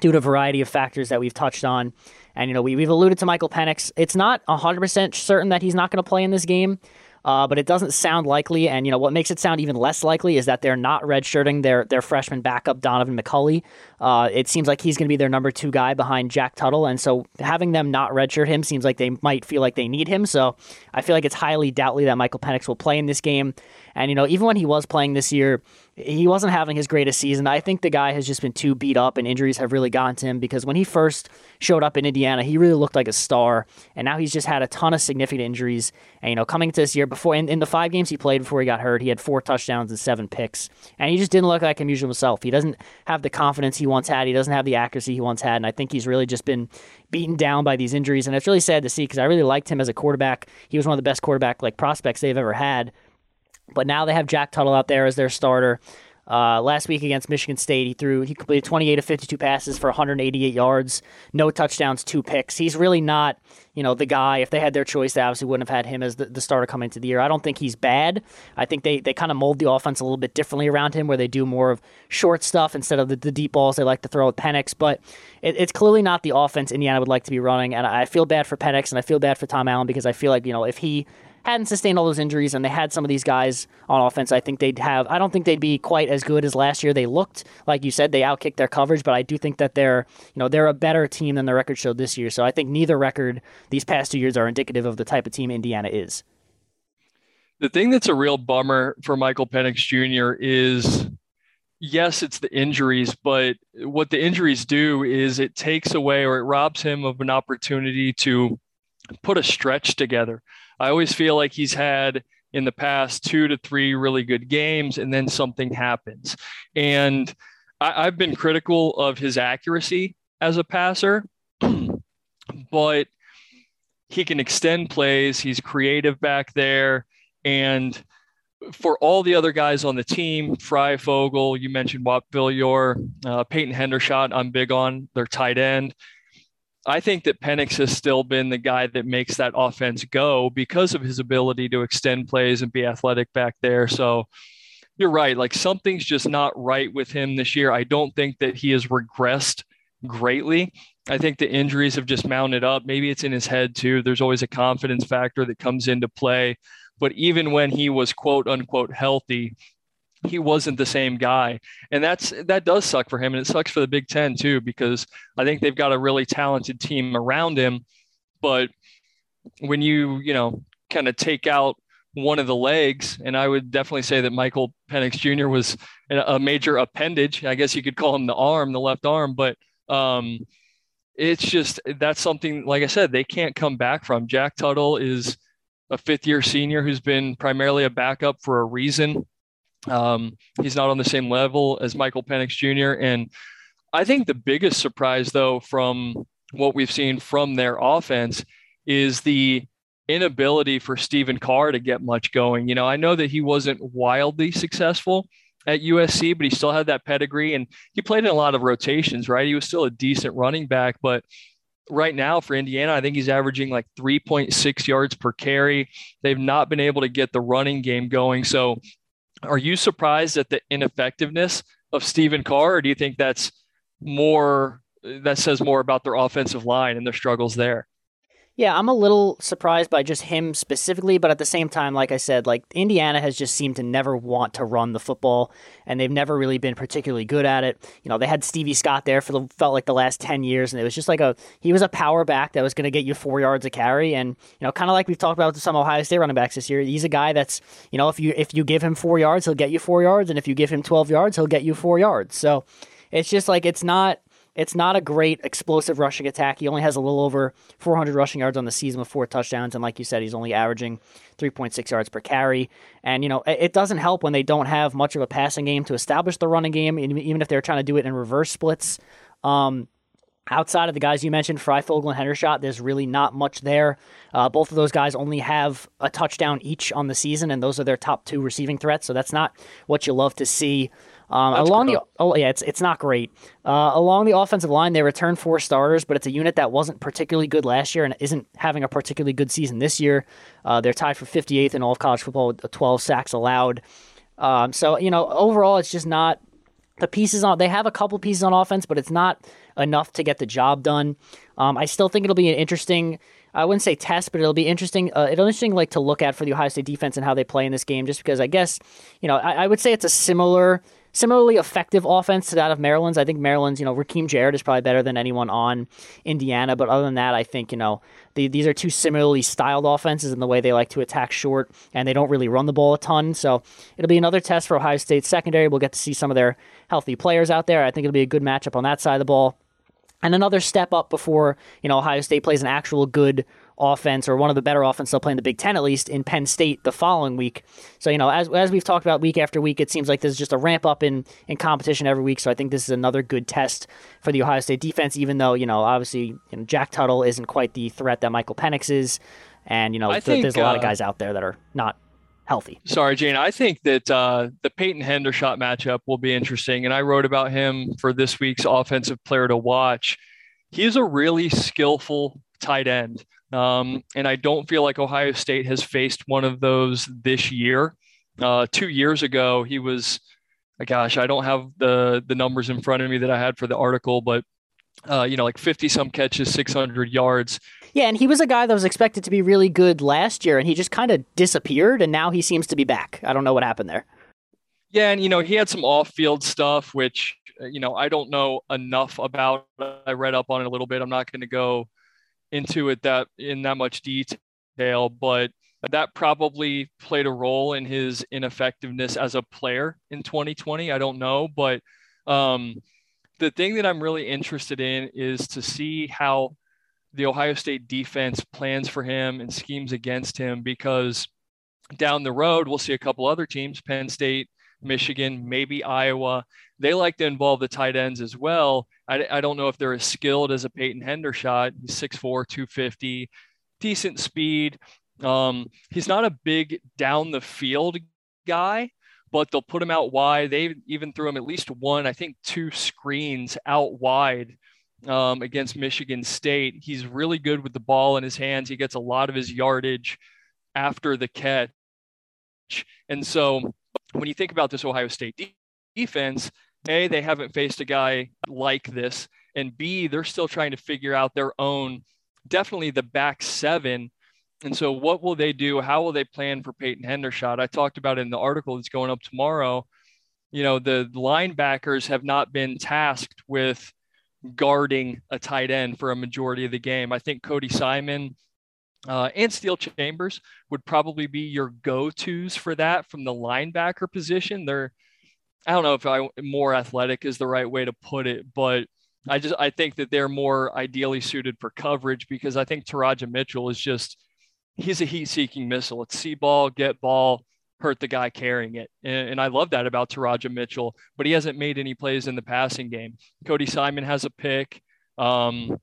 due to a variety of factors that we've touched on. And, you know, we, we've alluded to Michael Penix. It's not 100% certain that he's not going to play in this game uh, but it doesn't sound likely. And you know what makes it sound even less likely is that they're not redshirting their their freshman backup Donaven McCulley. Uh, it seems like he's going to be their number two guy behind Jack Tuttle, and so having them not redshirt him seems like they might feel like they need him. So I feel like it's highly doubtly that Michael Penix will play in this game. And you know even when he was playing this year, he wasn't having his greatest season. I think the guy has just been too beat up, and injuries have really gotten to him because when he first showed up in Indiana, he really looked like a star, and now he's just had a ton of significant injuries. And you know, coming to this year, before in, in the five games he played before he got hurt, he had four touchdowns and seven picks, and he just didn't look like him usual himself. He doesn't have the confidence he once had. He doesn't have the accuracy he once had, and I think he's really just been beaten down by these injuries. And it's really sad to see because I really liked him as a quarterback. He was one of the best quarterback like prospects they've ever had. But now they have Jack Tuttle out there as their starter. Uh, last week against Michigan State, he threw he completed 28 of 52 passes for 188 yards, no touchdowns, two picks. He's really not, you know, the guy. If they had their choice, they obviously wouldn't have had him as the, the starter coming into the year. I don't think he's bad. I think they, they kind of mold the offense a little bit differently around him, where they do more of short stuff instead of the, the deep balls they like to throw with Penix. But it, it's clearly not the offense Indiana would like to be running, and I feel bad for Penix and I feel bad for Tom Allen because I feel like you know if he hadn't sustained all those injuries and they had some of these guys on offense, I think they'd have. I don't think they'd be quite as good as last year. They looked like you said they outkicked their coverage, but I do think that they're you know they're a better team than the record showed this year. So I think neither record these past two years are indicative of the type of team Indiana is. The thing that's a real bummer for Michael Penix Jr. is yes, it's the injuries, but what the injuries do is it takes away or it robs him of an opportunity to put a stretch together. I always feel like he's had in the past two to three really good games, and then something happens. And I, have been critical of his accuracy as a passer, but he can extend plays. He's creative back there. And for all the other guys on the team, Fryfogle, you mentioned Whop Philyor, uh, Peyton Hendershot, I'm big on their tight end. I think that Penix has still been the guy that makes that offense go because of his ability to extend plays and be athletic back there. So you're right. Like something's just not right with him this year. I don't think that he has regressed greatly. I think the injuries have just mounted up. Maybe it's in his head too. There's always a confidence factor that comes into play. But even when he was quote unquote healthy, he wasn't the same guy. And that's that does suck for him and it sucks for the big ten too because i think they've got a really talented team around him. But when you you know kind of take out one of the legs and i would definitely say that michael penix jr was a major appendage i guess you could call him the arm the left arm. But um it's just that's something like i said they can't come back from. Jack tuttle is a fifth year senior who's been primarily a backup for a reason um, he's not on the same level as Michael Penix Jr. And I think the biggest surprise, though, from what we've seen from their offense is the inability for Stephen Carr to get much going. You know, I know that he wasn't wildly successful at USC, but he still had that pedigree and he played in a lot of rotations, right? He was still a decent running back, but right now for Indiana, I think he's averaging like 3.6 yards per carry. They've not been able to get the running game going. So are you surprised at the ineffectiveness of Stephen Carr, or do you think that's more that says more about their offensive line and their struggles there? Yeah, I'm a little surprised by just him specifically, but at the same time, like I said, like Indiana has just seemed to never want to run the football, and they've never really been particularly good at it. You know, they had Stevie Scott there for the felt like the last ten years, and it was just like a he was a power back that was going to get you four yards a carry, and you know, kind of like we've talked about with some Ohio State running backs this year. He's a guy that's you know, if you if you give him four yards, he'll get you four yards, and if you give him twelve yards, he'll get you four yards. So it's just like it's not it's not a great explosive rushing attack. He only has a little over 400 rushing yards on the season with four touchdowns, and like you said, he's only averaging 3.6 yards per carry. And you know, it doesn't help when they don't have much of a passing game to establish the running game, even if they're trying to do it in reverse splits. Um, Outside of the guys you mentioned, Fryfogle and Hendershot, there's really not much there. Uh, both of those guys only have a touchdown each on the season, and those are their top two receiving threats. So that's not what you love to see. Um, along the oh yeah, it's it's not great. Uh, along the offensive line, they return four starters, but it's a unit that wasn't particularly good last year and isn't having a particularly good season this year. Uh, they're tied for 58th in all of college football with 12 sacks allowed. Um, so you know, overall, it's just not the pieces on. They have a couple pieces on offense, but it's not enough to get the job done. Um, I still think it'll be an interesting. I wouldn't say test, but it'll be interesting. Uh, it'll interesting like to look at for the Ohio State defense and how they play in this game. Just because I guess you know I, I would say it's a similar similarly effective offense to that of Maryland's. I think Maryland's, you know, Rakim Jarrett is probably better than anyone on Indiana. But other than that, I think, you know, the, these are two similarly styled offenses in the way they like to attack short and they don't really run the ball a ton. So it'll be another test for Ohio State's secondary. We'll get to see some of their healthy players out there. I think it'll be a good matchup on that side of the ball. And another step up before, you know, Ohio State plays an actual good offense or one of the better offense they'll play in the Big Ten at least in Penn State the following week. So you know, as as we've talked about week after week, it seems like there's just a ramp up in in competition every week. So I think this is another good test for the Ohio State defense. Even though you know, obviously, you know, Jack Tuttle isn't quite the threat that Michael Penix is, and you know, th- think, there's a lot uh, of guys out there that are not healthy. Sorry, Jane. I think that uh, the Peyton Hendershot matchup will be interesting, and I wrote about him for this week's offensive player to watch. He's a really skillful tight end. Um, and I don't feel like Ohio State has faced one of those this year. Uh, two years ago, he was, gosh, I don't have the the numbers in front of me that I had for the article, but uh, you know, like 50 some catches, 600 yards. Yeah, and he was a guy that was expected to be really good last year, and he just kind of disappeared, and now he seems to be back. I don't know what happened there. Yeah, and you know, he had some off-field stuff, which uh, you know I don't know enough about. I read up on it a little bit. I'm not going to go into it that in that much detail, but that probably played a role in his ineffectiveness as a player in 2020. I don't know, but um, the thing that I'm really interested in is to see how the Ohio State defense plans for him and schemes against him because down the road we'll see a couple other teams, Penn State, Michigan, maybe Iowa. They like to involve the tight ends as well. I, I don't know if they're as skilled as a Peyton Hendershot. He's 6'4, 250, decent speed. Um, he's not a big down the field guy, but they'll put him out wide. They even threw him at least one, I think two screens out wide um, against Michigan State. He's really good with the ball in his hands. He gets a lot of his yardage after the catch. And so when you think about this Ohio State de- defense, A, they haven't faced a guy like this. And B, they're still trying to figure out their own, definitely the back seven. And so, what will they do? How will they plan for Peyton Hendershot? I talked about in the article that's going up tomorrow. You know, the linebackers have not been tasked with guarding a tight end for a majority of the game. I think Cody Simon uh, and Steele Chambers would probably be your go-tos for that from the linebacker position. They're, I don't know if I more athletic is the right way to put it, but I just I think that they're more ideally suited for coverage because I think Teradja Mitchell is just he's a heat-seeking missile. It's see ball, get ball, hurt the guy carrying it, and, and I love that about Teradja Mitchell. But he hasn't made any plays in the passing game. Cody Simon has a pick. Um,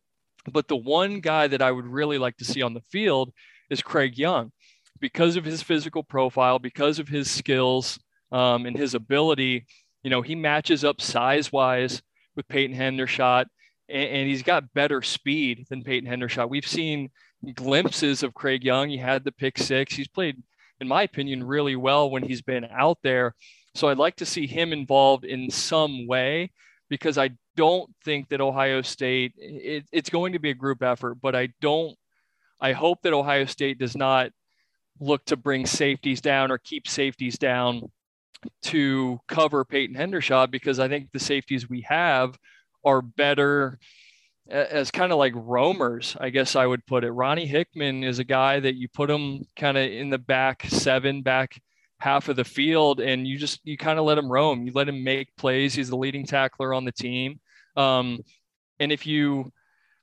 but the one guy that I would really like to see on the field is Craig Young because of his physical profile, because of his skills um, and his ability. You know, he matches up size wise with Peyton Hendershot, and, and he's got better speed than Peyton Hendershot. We've seen glimpses of Craig Young. He had the pick six. He's played, in my opinion, really well when he's been out there. So I'd like to see him involved in some way because I don't think that Ohio State, it, it's going to be a group effort, but I don't, I hope that Ohio State does not look to bring safeties down or keep safeties down to cover Peyton Hendershot because I think the safeties we have are better as kind of like roamers, I guess I would put it. Ronnie Hickman is a guy that you put him kind of in the back seven, back half of the field, and you just you kind of let him roam. You let him make plays. He's the leading tackler on the team. Um, And if you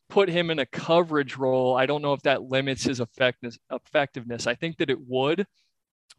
put him in a coverage role, I don't know if that limits his effectiveness. I think that it would.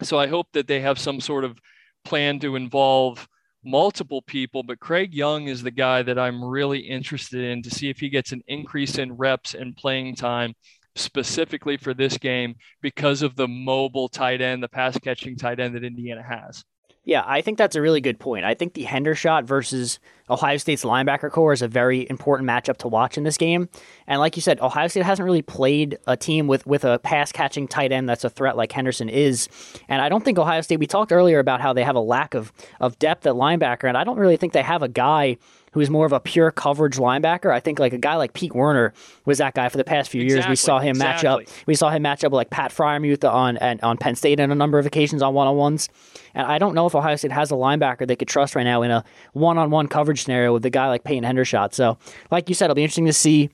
So I hope that they have some sort of plan to involve multiple people, but Craig Young is the guy that I'm really interested in to see if he gets an increase in reps and playing time specifically for this game because of the mobile tight end, the pass catching tight end that Indiana has. Yeah, I think that's a really good point. I think the Hendershot versus Ohio State's linebacker corps is a very important matchup to watch in this game. And like you said, Ohio State hasn't really played a team with, with a pass catching tight end that's a threat like Henderson is. And I don't think Ohio State, we talked earlier about how they have a lack of, of depth at linebacker, and I don't really think they have a guy who's more of a pure coverage linebacker. I think like a guy like Pete Werner was that guy for the past few exactly, years. We saw him exactly. match up. We saw him match up with like Pat Freiermuth on on Penn State on a number of occasions on one on ones. And I don't know if Ohio State has a linebacker they could trust right now in a one on one coverage scenario with a guy like Peyton Hendershot. So, like you said, it'll be interesting to see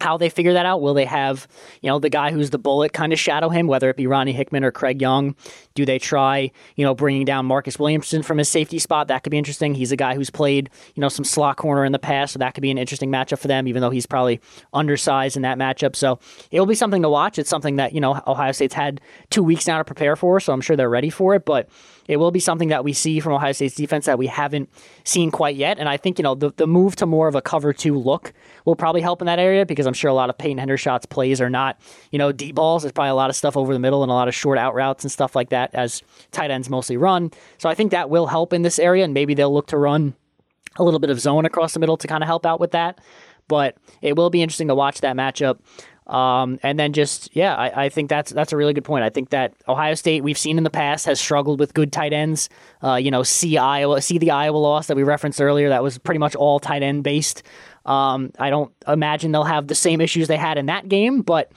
how they figure that out. Will they have, you know, the guy who's the bullet kind of shadow him, whether it be Ronnie Hickman or Craig Young? Do they try, you know, bringing down Marcus Williamson from his safety spot? That could be interesting. He's a guy who's played, you know, some slot corner in the past, so that could be an interesting matchup for them, even though he's probably undersized in that matchup. So it'll be something to watch. It's something that, you know, Ohio State's had two weeks now to prepare for, so I'm sure they're ready for it. But it will be something that we see from Ohio State's defense that we haven't seen quite yet. And I think, you know, the, the move to more of a cover two look will probably help in that area because I'm sure a lot of Peyton Hendershot's plays are not, you know, deep balls. There's probably a lot of stuff over the middle and a lot of short out routes and stuff like that as tight ends mostly run. So I think that will help in this area, and maybe they'll look to run a little bit of zone across the middle to kind of help out with that. But it will be interesting to watch that matchup. Um, and then just yeah, I, I, think that's that's a really good point. I think that Ohio State we've seen in the past has struggled with good tight ends. Uh, you know, see Iowa, see the Iowa loss that we referenced earlier. That was pretty much all tight end based. Um, I don't imagine they'll have the same issues they had in that game, but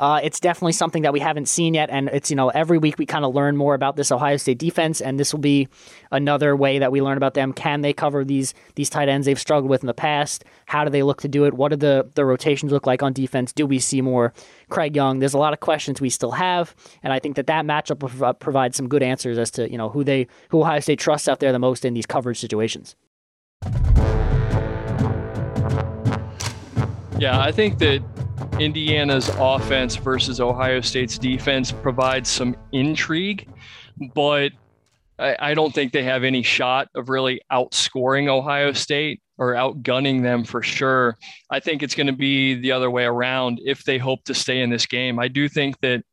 uh, it's definitely something that we haven't seen yet. And it's, you know, every week we kind of learn more about this Ohio State defense, and this will be another way that we learn about them. Can they cover these these tight ends they've struggled with in the past? How do they look to do it? What do the, the rotations look like on defense? Do we see more Craig Young? There's a lot of questions we still have, and I think that that matchup will provide some good answers as to, you know, who they who Ohio State trusts out there the most in these coverage situations. Yeah, I think that Indiana's offense versus Ohio State's defense provides some intrigue, but I, I, don't think they have any shot of really outscoring Ohio State or outgunning them for sure. I think it's going to be the other way around if they hope to stay in this game. I do think that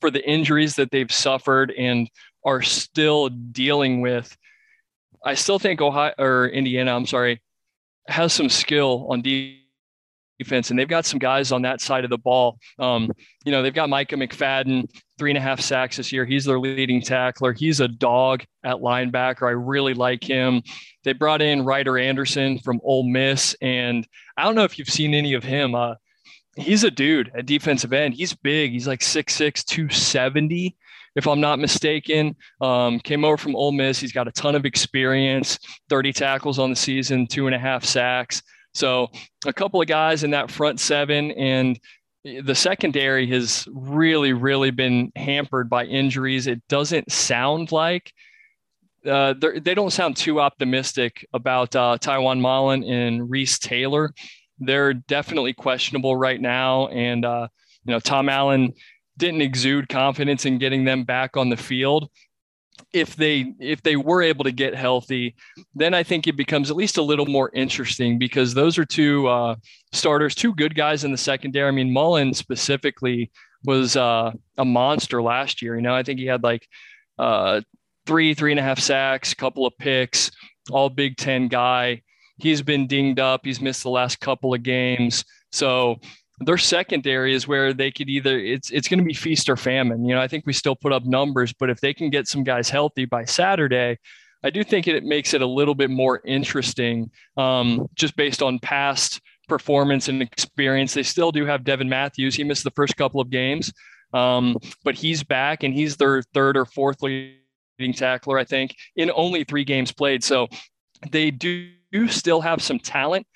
for the injuries that they've suffered and are still dealing with, I still think Ohio or Indiana, I'm sorry, has some skill on defense defense, and they've got some guys on that side of the ball. Um, you know, they've got Micah McFadden, three and a half sacks this year. He's their leading tackler. He's a dog at linebacker. I really like him. They brought in Ryder Anderson from Ole Miss, and I don't know if you've seen any of him. Uh, he's a dude at defensive end. He's big. He's like 6'6, 270 if I'm not mistaken. Um, came over from Ole Miss. He's got a ton of experience, 30 tackles on the season, two and a half sacks. So a couple of guys in that front seven and the secondary has really, really been hampered by injuries. It doesn't sound like uh, they don't sound too optimistic about uh, Tiawan Mullen and Reese Taylor. They're definitely questionable right now. And, uh, you know, Tom Allen didn't exude confidence in getting them back on the field if they if they were able to get healthy, then I think it becomes at least a little more interesting because those are two uh, starters, two good guys in the secondary. I mean, Mullen specifically was uh, a monster last year. You know, I think he had like uh, three, three and a half sacks, couple of picks, all Big Ten guy. He's been dinged up. He's missed the last couple of games. So their secondary is where they could either it's it's going to be feast or famine. You know, I think we still put up numbers, but if they can get some guys healthy by Saturday, I do think it makes it a little bit more interesting, um, just based on past performance and experience. They still do have Devon Matthews. He missed the first couple of games, um, but he's back and he's their third or fourth leading tackler, I think, in only three games played. So they do still have some talent.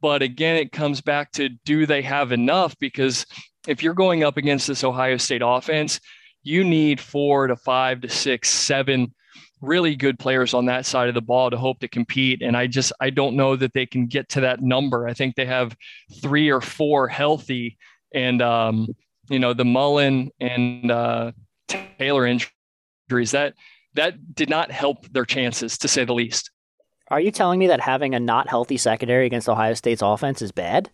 But again, it comes back to do they have enough? Because if you're going up against this Ohio State offense, you need four to five to six, seven really good players on that side of the ball to hope to compete. And I just I don't know that they can get to that number. I think they have three or four healthy, and um, you know the Mullen and uh, Taylor injuries that that did not help their chances to say the least. Are you telling me that having a not healthy secondary against Ohio State's offense is bad?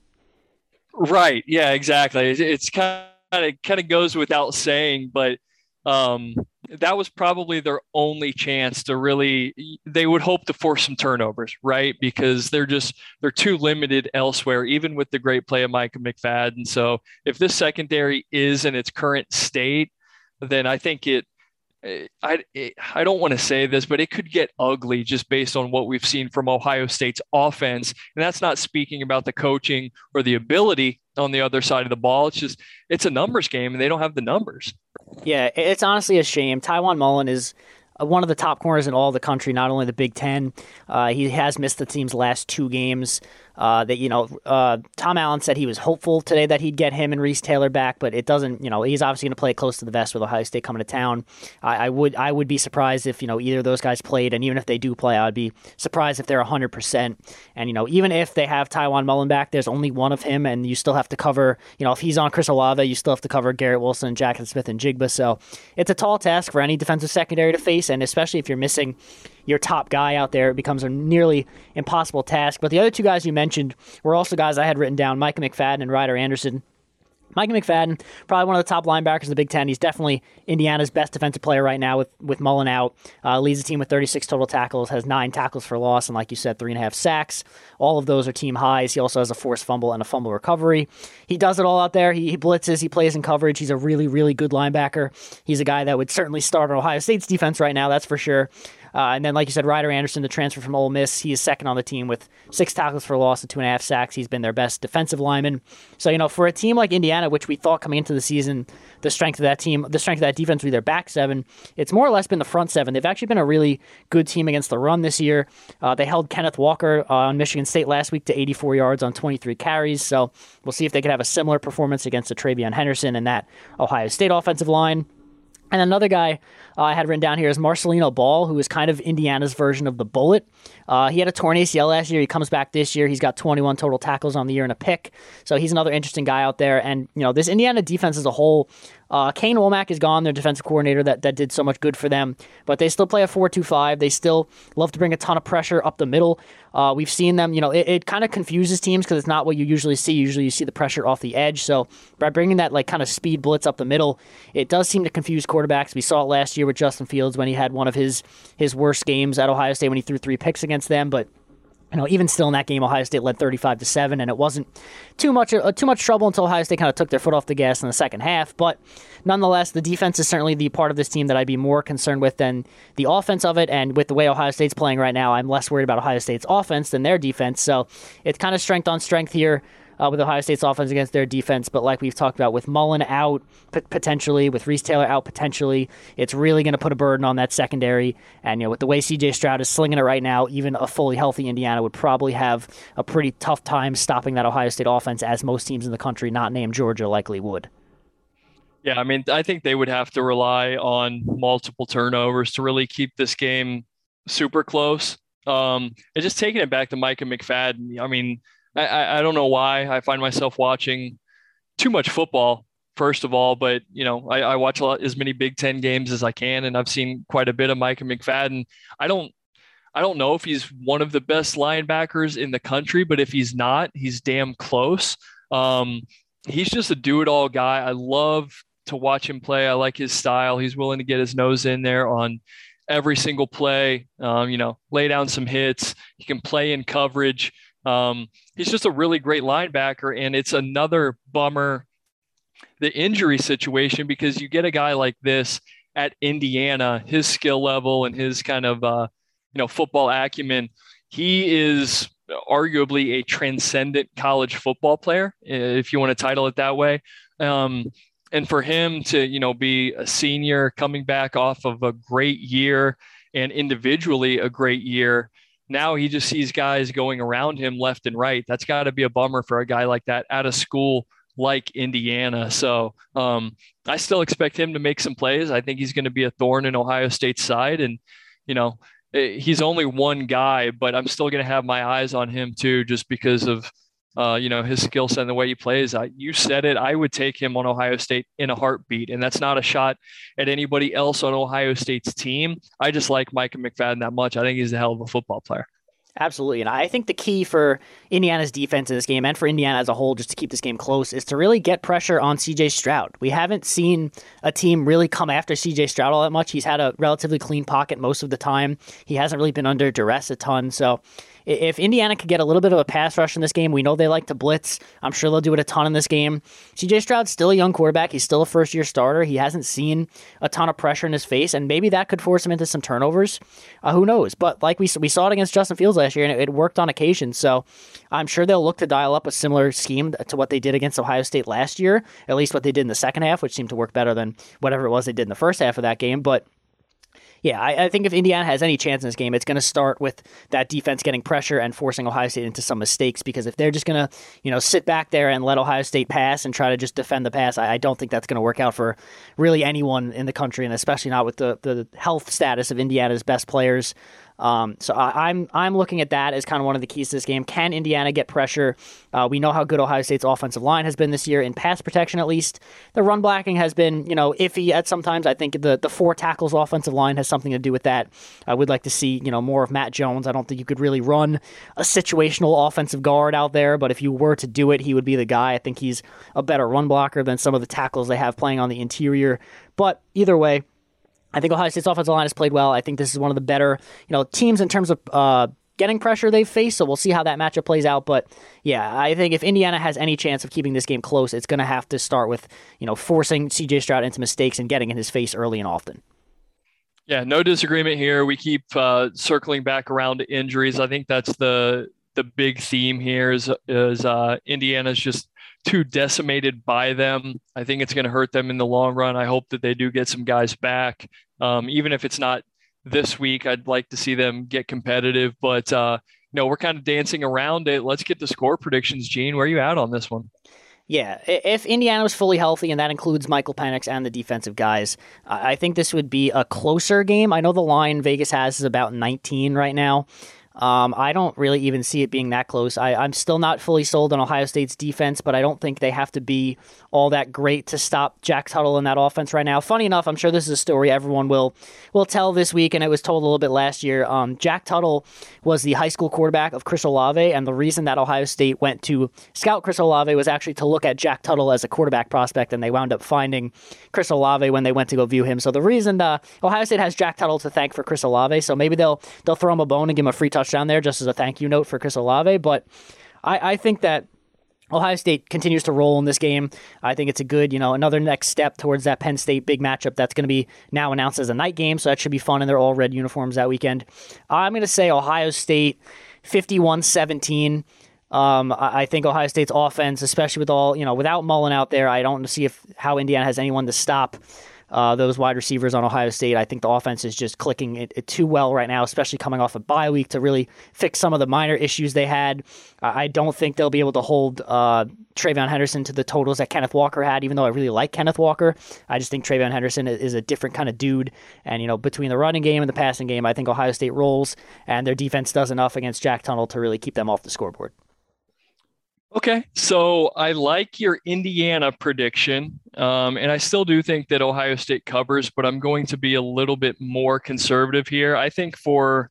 Right. Yeah. Exactly. It's kind of kind of goes without saying, but um, that was probably their only chance to really they would hope to force some turnovers right because they're just they're too limited elsewhere even with the great play of micah mcfadden so if this secondary is in its current state then i think it I, I don't want to say this, but it could get ugly just based on what we've seen from Ohio State's offense. And that's not speaking about the coaching or the ability on the other side of the ball. It's just, it's a numbers game and they don't have the numbers. Yeah, it's honestly a shame. Tiawan Mullen is uh, one of the top corners in all the country, not only the Big Ten. Uh, he has missed the team's last two games. Uh, that you know, uh, Tom Allen said he was hopeful today that he'd get him and Reese Taylor back, but it doesn't. You know, he's obviously going to play close to the vest with Ohio State coming to town. I, I, would I would be surprised if you know either of those guys played, and even if they do play, I'd be surprised if they're hundred percent. And you know, even if they have Tiawan Mullen back, there's only one of him, and you still have to cover. You know, if he's on Chris Olave, you still have to cover Garrett Wilson, Jaxon Smith-Njigba. So it's a tall task for any defensive secondary to face, and especially if you're missing your top guy out there, it becomes a nearly impossible task. But the other two guys you mentioned were also guys I had written down Micah McFadden and Ryder Anderson. Micah McFadden, probably one of the top linebackers in the Big Ten. He's definitely Indiana's best defensive player right now with, with Mullen out. Uh, leads the team with 36 total tackles, has nine tackles for loss, and like you said, three and a half sacks. All of those are team highs. He also has a forced fumble and a fumble recovery. He does it all out there. He, he blitzes, he plays in coverage. He's a really, really good linebacker. He's a guy that would certainly start on Ohio State's defense right now, that's for sure. Uh, and then, like you said, Ryder Anderson, the transfer from Ole Miss, he is second on the team with six tackles for loss and two and a half sacks. He's been their best defensive lineman. So, you know, for a team like Indiana, which we thought coming into the season, the strength of that team, the strength of that defense would be their back seven, it's more or less been the front seven. They've actually been a really good team against the run this year. Uh, they held Kenneth Walker uh, on Michigan State last week to 84 yards on 23 carries. So we'll see if they could have a similar performance against the TreVeyon Henderson and that Ohio State offensive line. And another guy uh, I had written down here is Marcelino Ball, who is kind of Indiana's version of the Bullet. Uh, he had a torn ACL last year. He comes back this year. He's got 21 total tackles on the year and a pick. So he's another interesting guy out there. And, you know, this Indiana defense as a whole, uh, Kane Wommack is gone, their defensive coordinator that, that did so much good for them. But they still play a 4 2 5. They still love to bring a ton of pressure up the middle. Uh, we've seen them, you know, it, it kind of confuses teams because it's not what you usually see. Usually you see the pressure off the edge. So by bringing that, like, kind of speed blitz up the middle, it does seem to confuse quarterbacks. We saw it last year with Justin Fields when he had one of his, his worst games at Ohio State when he threw three picks against them, but you know, even still in that game, Ohio State led 35 to seven, and it wasn't too much uh, too much trouble until Ohio State kind of took their foot off the gas in the second half. But nonetheless, the defense is certainly the part of this team that I'd be more concerned with than the offense of it. And with the way Ohio State's playing right now, I'm less worried about Ohio State's offense than their defense. So it's kind of strength on strength here uh, with Ohio State's offense against their defense. But like we've talked about, with Mullen out p- potentially, with Reese Taylor out potentially, it's really going to put a burden on that secondary. And you know, with the way C.J. Stroud is slinging it right now, even a fully healthy Indiana would probably have a pretty tough time stopping that Ohio State offense, as most teams in the country, not named Georgia, likely would. Yeah, I mean, I think they would have to rely on multiple turnovers to really keep this game super close. Um, and just taking it back to Micah McFadden, I mean, I, I don't know why I find myself watching too much football first of all, but you know, I, I watch lot, as many Big Ten games as I can, and I've seen quite a bit of Micah McFadden. I don't, I don't know if he's one of the best linebackers in the country, but if he's not, he's damn close. Um, he's just a do-it-all guy. I love to watch him play. I like his style. He's willing to get his nose in there on every single play. Um, you know, lay down some hits. He can play in coverage. Um, he's just a really great linebacker, and it's another bummer the injury situation because you get a guy like this at Indiana, his skill level and his kind of uh, you know football acumen, he is arguably a transcendent college football player, if you want to title it that way. Um, and for him to you know be a senior coming back off of a great year and individually a great year now he just sees guys going around him left and right. That's got to be a bummer for a guy like that at a school like Indiana. So um, I still expect him to make some plays. I think he's going to be a thorn in Ohio State's side. And, you know, eh, he's only one guy, but I'm still going to have my eyes on him too, just because of uh, you know, his skill set and the way he plays. I, you said it. I would take him on Ohio State in a heartbeat, and that's not a shot at anybody else on Ohio State's team. I just like Micah McFadden that much. I think he's a hell of a football player. Absolutely. And I think the key for Indiana's defense in this game and for Indiana as a whole, just to keep this game close, is to really get pressure on CJ Stroud. We haven't seen a team really come after CJ Stroud all that much. He's had a relatively clean pocket most of the time. He hasn't really been under duress a ton. So if Indiana could get a little bit of a pass rush in this game, we know they like to blitz. I'm sure they'll do it a ton in this game. CJ Stroud's still a young quarterback. He's still a first year starter. He hasn't seen a ton of pressure in his face, and maybe that could force him into some turnovers. Uh, who knows? But like we, we saw it against Justin Fields last year, and it, it worked on occasion. So I'm sure they'll look to dial up a similar scheme to what they did against Ohio State last year, at least what they did in the second half, which seemed to work better than whatever it was they did in the first half of that game. But yeah, I, I, think if Indiana has any chance in this game, it's going to start with that defense getting pressure and forcing Ohio State into some mistakes. Because if they're just going to, you know, sit back there and let Ohio State pass and try to just defend the pass, I, I don't think that's going to work out for really anyone in the country, and especially not with the the health status of Indiana's best players. Um, so I, am I'm, I'm looking at that as kind of one of the keys to this game. Can Indiana get pressure? Uh, we know how good Ohio State's offensive line has been this year in pass protection, at least. The run blocking has been you know iffy at sometimes. I think the the four tackles offensive line has something to do with that. I would like to see you know more of Matt Jones. I don't think you could really run a situational offensive guard out there, but if you were to do it, he would be the guy. I think he's a better run blocker than some of the tackles they have playing on the interior. But either way, I think Ohio State's offensive line has played well. I think this is one of the better, you know, teams in terms of uh, getting pressure they've faced. So we'll see how that matchup plays out. But yeah, I think if Indiana has any chance of keeping this game close, it's going to have to start with, you know, forcing CJ Stroud into mistakes and getting in his face early and often. Yeah, no disagreement here. We keep uh, circling back around injuries. I think that's the the big theme here is is uh, Indiana's just too decimated by them. I think it's going to hurt them in the long run. I hope that they do get some guys back. Um, even if it's not this week, I'd like to see them get competitive. But uh, you know, we're kind of dancing around it. Let's get the score predictions, Gene. Where are you at on this one? Yeah, if Indiana was fully healthy, and that includes Michael Penix and the defensive guys, I think this would be a closer game. I know the line Vegas has is about 19 right now. Um, I don't really even see it being that close. I, am still not fully sold on Ohio State's defense, but I don't think they have to be all that great to stop Jack Tuttle in that offense right now. Funny enough, I'm sure this is a story everyone will will tell this week, and it was told a little bit last year. Um, Jack Tuttle was the high school quarterback of Chris Olave, and the reason that Ohio State went to scout Chris Olave was actually to look at Jack Tuttle as a quarterback prospect, and they wound up finding Chris Olave when they went to go view him. So the reason uh, Ohio State has Jack Tuttle to thank for Chris Olave, so maybe they'll they'll throw him a bone and give him a free touchdown there just as a thank you note for Chris Olave. But I, I think that Ohio State continues to roll in this game. I think it's a good, you know, another next step towards that Penn State big matchup that's going to be now announced as a night game. So that should be fun in their all red uniforms that weekend. I'm going to say Ohio State 51 17. Um, I think Ohio State's offense, especially with all, you know, without Mullen out there, I don't see if how Indiana has anyone to stop uh, those wide receivers on Ohio State. I think the offense is just clicking it, it, too well right now, especially coming off a bye week to really fix some of the minor issues they had. I don't think they'll be able to hold uh, TreVeyon Henderson to the totals that Kenneth Walker had, even though I really like Kenneth Walker. I just think TreVeyon Henderson is a different kind of dude. And, you know, between the running game and the passing game, I think Ohio State rolls, and their defense does enough against Jack Tuttle to really keep them off the scoreboard. Okay, so I like your Indiana prediction, um, and I still do think that Ohio State covers, but I'm going to be a little bit more conservative here. I think for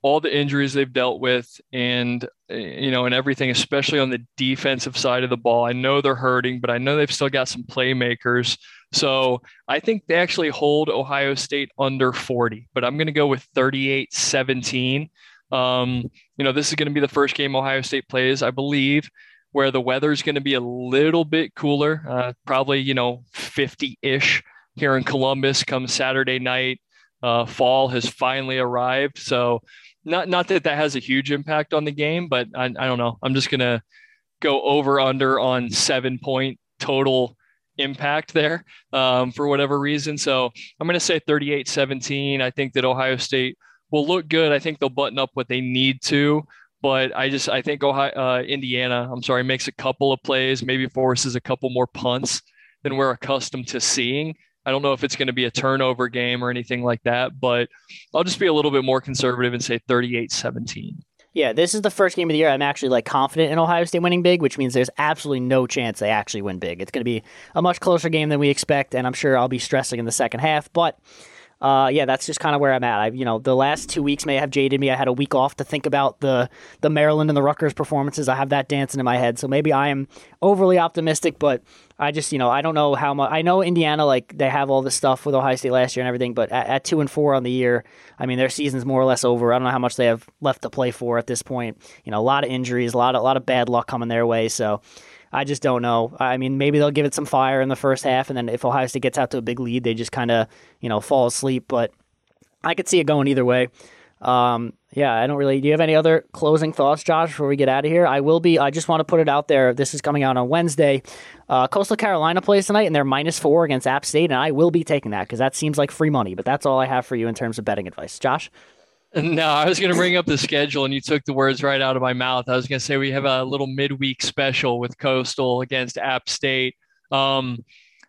all the injuries they've dealt with, and you know, and everything, especially on the defensive side of the ball, I know they're hurting, but I know they've still got some playmakers. So I think they actually hold Ohio State under 40, but I'm going to go with 38 17. Um, you know, this is going to be the first game Ohio State plays, I believe, where the weather is going to be a little bit cooler, uh, probably, you know, 50 ish here in Columbus come Saturday night. Uh, fall has finally arrived. So, not, not that that has a huge impact on the game, but I, I don't know. I'm just going to go over under on seven point total impact there um, for whatever reason. So, I'm going to say 38 17. I think that Ohio State will look good. I think they'll button up what they need to. But I just I think Ohio, uh, Indiana, I'm sorry, makes a couple of plays, maybe forces a couple more punts than we're accustomed to seeing, I don't know if it's going to be a turnover game or anything like that, but I'll just be a little bit more conservative and say 38 17. Yeah, this is the first game of the year I'm actually like confident in Ohio State winning big, which means there's absolutely no chance they actually win big. It's going to be a much closer game than we expect, and I'm sure I'll be stressing in the second half. But uh, yeah, that's just kind of where I'm at. I, you know, the last two weeks may have jaded me. I had a week off to think about the the Maryland and the Rutgers performances. I have that dancing in my head, so maybe I am overly optimistic. But I just, you know, I don't know how much. I know Indiana, like they have all this stuff with Ohio State last year and everything, but at, at two and four on the year, I mean, their season's more or less over. I don't know how much they have left to play for at this point. You know, a lot of injuries, a lot, a lot of bad luck coming their way. So. I just don't know. I mean, maybe they'll give it some fire in the first half, and then if Ohio State gets out to a big lead, they just kind of, you know, fall asleep. But I could see it going either way. Um, yeah, I don't really. Do you have any other closing thoughts, Josh, before we get out of here? I will be. I just want to put it out there. This is coming out on Wednesday. Uh, Coastal Carolina plays tonight, and they're minus four against App State, and I will be taking that because that seems like free money. But that's all I have for you in terms of betting advice, Josh. No, I was going to bring up the schedule, and you took the words right out of my mouth. I was going to say we have a little midweek special with Coastal against App State. Um,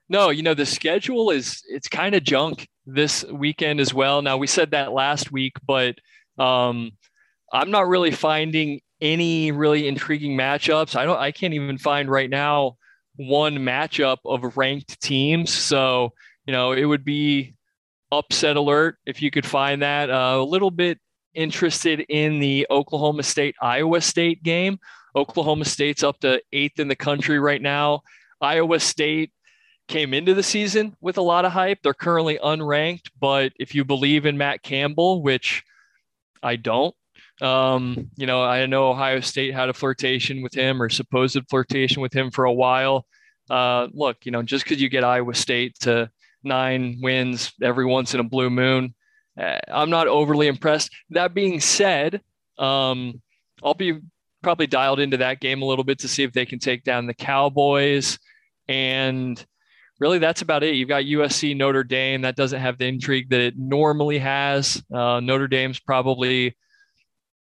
no, you know the schedule is it's kind of junk this weekend as well. Now we said that last week, but um, I'm not really finding any really intriguing matchups. I don't. I can't even find right now one matchup of ranked teams. So you know it would be upset alert if you could find that. Uh, a little bit interested in the Oklahoma State Iowa State game. Oklahoma State's up to eighth in the country right now. Iowa State came into the season with a lot of hype. They're currently unranked, but if you believe in Matt Campbell, which I don't, um, you know, I know Ohio State had a flirtation with him or supposed flirtation with him for a while. Uh, look, you know, just because you get Iowa State to nine wins every once in a blue moon, uh, I'm not overly impressed. That being said, um, I'll be probably dialed into that game a little bit to see if they can take down the Cowboys. And really that's about it. You've got USC Notre Dame that doesn't have the intrigue that it normally has. Uh, Notre Dame's probably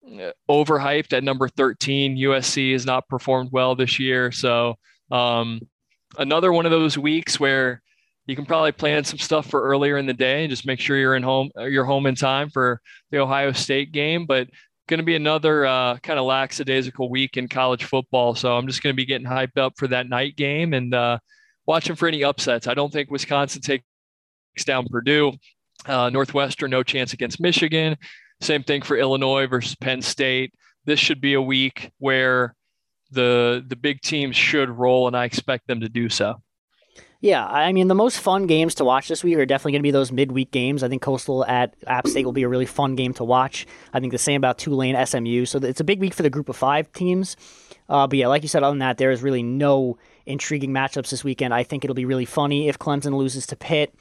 uh, overhyped at number 13. USC has not performed well this year. So um, another one of those weeks where you can probably plan some stuff for earlier in the day and just make sure you're in home, uh, you're home in time for the Ohio State game. But going to be another uh, kind of lackadaisical week in college football. So I'm just going to be getting hyped up for that night game and uh, watching for any upsets. I don't think Wisconsin takes down Purdue. Uh, Northwestern, no chance against Michigan. Same thing for Illinois versus Penn State. This should be a week where the the big teams should roll, and I expect them to do so. Yeah, I mean, the most fun games to watch this week are definitely going to be those midweek games. I think Coastal at App State will be a really fun game to watch. I think the same about Tulane, SMU. So it's a big week for the group of five teams. Uh, but yeah, like you said, other than that, there is really no intriguing matchups this weekend. I think it'll be really funny if Clemson loses to Pitt.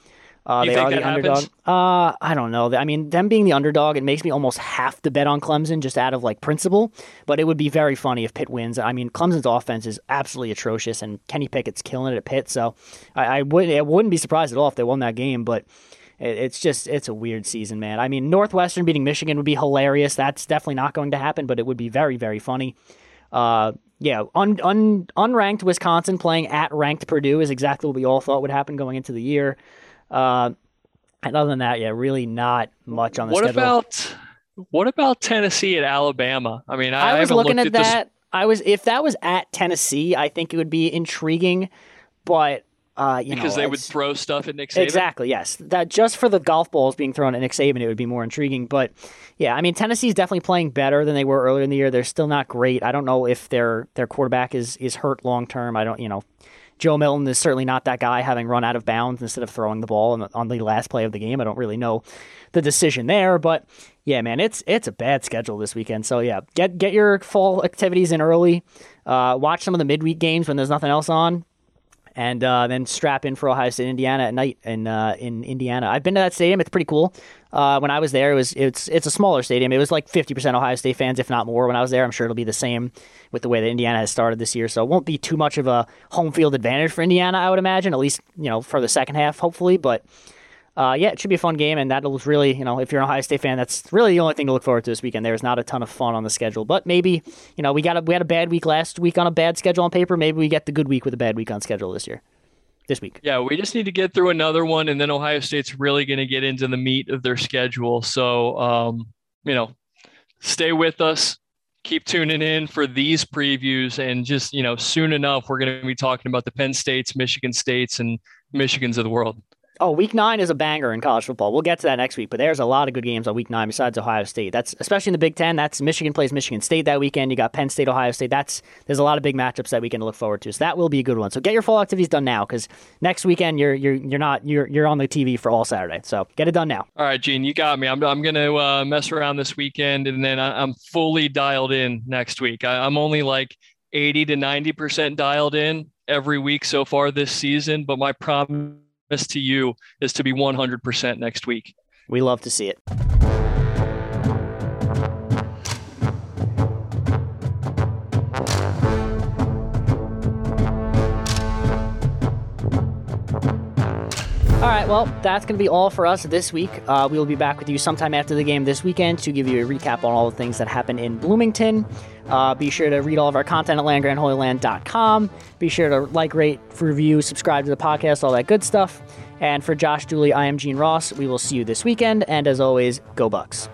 Uh, they are the underdog. Uh, I don't know. I mean, them being the underdog, it makes me almost have to bet on Clemson just out of like principle. But it would be very funny if Pitt wins. I mean, Clemson's offense is absolutely atrocious, and Kenny Pickett's killing it at Pitt. So I, I would I wouldn't be surprised at all if they won that game. But it, it's just it's a weird season, man. I mean, Northwestern beating Michigan would be hilarious. That's definitely not going to happen, but it would be very very funny. Uh, yeah, un, un, unranked Wisconsin playing at ranked Purdue is exactly what we all thought would happen going into the year. Uh, and other than that, yeah, really not much on the what schedule. about what about Tennessee at Alabama? I mean, I, I was looking at, at that. This... I was if that was at Tennessee, I think it would be intriguing, but uh, because know, they would throw stuff at Nick Saban. Exactly. Yes. That just for the golf balls being thrown at Nick Saban, it would be more intriguing. But yeah, I mean, Tennessee's definitely playing better than they were earlier in the year. They're still not great. I don't know if their their quarterback is is hurt long term. I don't. You know, Joe Milton is certainly not that guy, having run out of bounds instead of throwing the ball on the, last play of the game. I don't really know the decision there, but yeah, man, it's it's a bad schedule this weekend. So yeah, get get your fall activities in early. Uh, watch some of the midweek games when there's nothing else on and uh, then strap in for Ohio State, Indiana at night in uh, in Indiana. I've been to that stadium; it's pretty cool. Uh, when I was there, it was it's it's a smaller stadium. It was like fifty percent Ohio State fans, if not more. When I was there, I'm sure it'll be the same with the way that Indiana has started this year. So it won't be too much of a home field advantage for Indiana, I would imagine, at least you know for the second half, hopefully. But uh, yeah, it should be a fun game, and that'll really, you know, if you're an Ohio State fan, that's really the only thing to look forward to this weekend. There's not a ton of fun on the schedule, but maybe, you know, we got a, we had a bad week last week on a bad schedule on paper. Maybe we get the good week with a bad week on schedule this year. this week. Yeah, we just need to get through another one, and then Ohio State's really going to get into the meat of their schedule. So, um, you know, stay with us. Keep tuning in for these previews, and just you know, soon enough, we're going to be talking about the Penn States, Michigan States, and Michigans of the world. Oh, week nine is a banger in college football. We'll get to that next week, but there's a lot of good games on week nine besides Ohio State. That's especially in the Big Ten. That's Michigan plays Michigan State that weekend. You got Penn State, Ohio State. That's there's a lot of big matchups that we can look forward to. So that will be a good one. So get your fall activities done now because next weekend you're you're you're not you're you're on the TV for all Saturday. So get it done now. All right, Gene, you got me. I'm I'm gonna uh, mess around this weekend and then I, am fully dialed in next week. I, I'm only like 80 to 90 percent dialed in every week so far this season, but my promise to you is to be 100% next week. We love to see it. All right, well, that's going to be all for us this week. Uh, we will be back with you sometime after the game this weekend to give you a recap on all the things that happened in Bloomington. Uh, be sure to read all of our content at landgrantholyland.com. Be sure to like, rate, review, subscribe to the podcast, all that good stuff. And for Josh Dooley, I am Gene Ross. We will see you this weekend. And as always, go Bucks.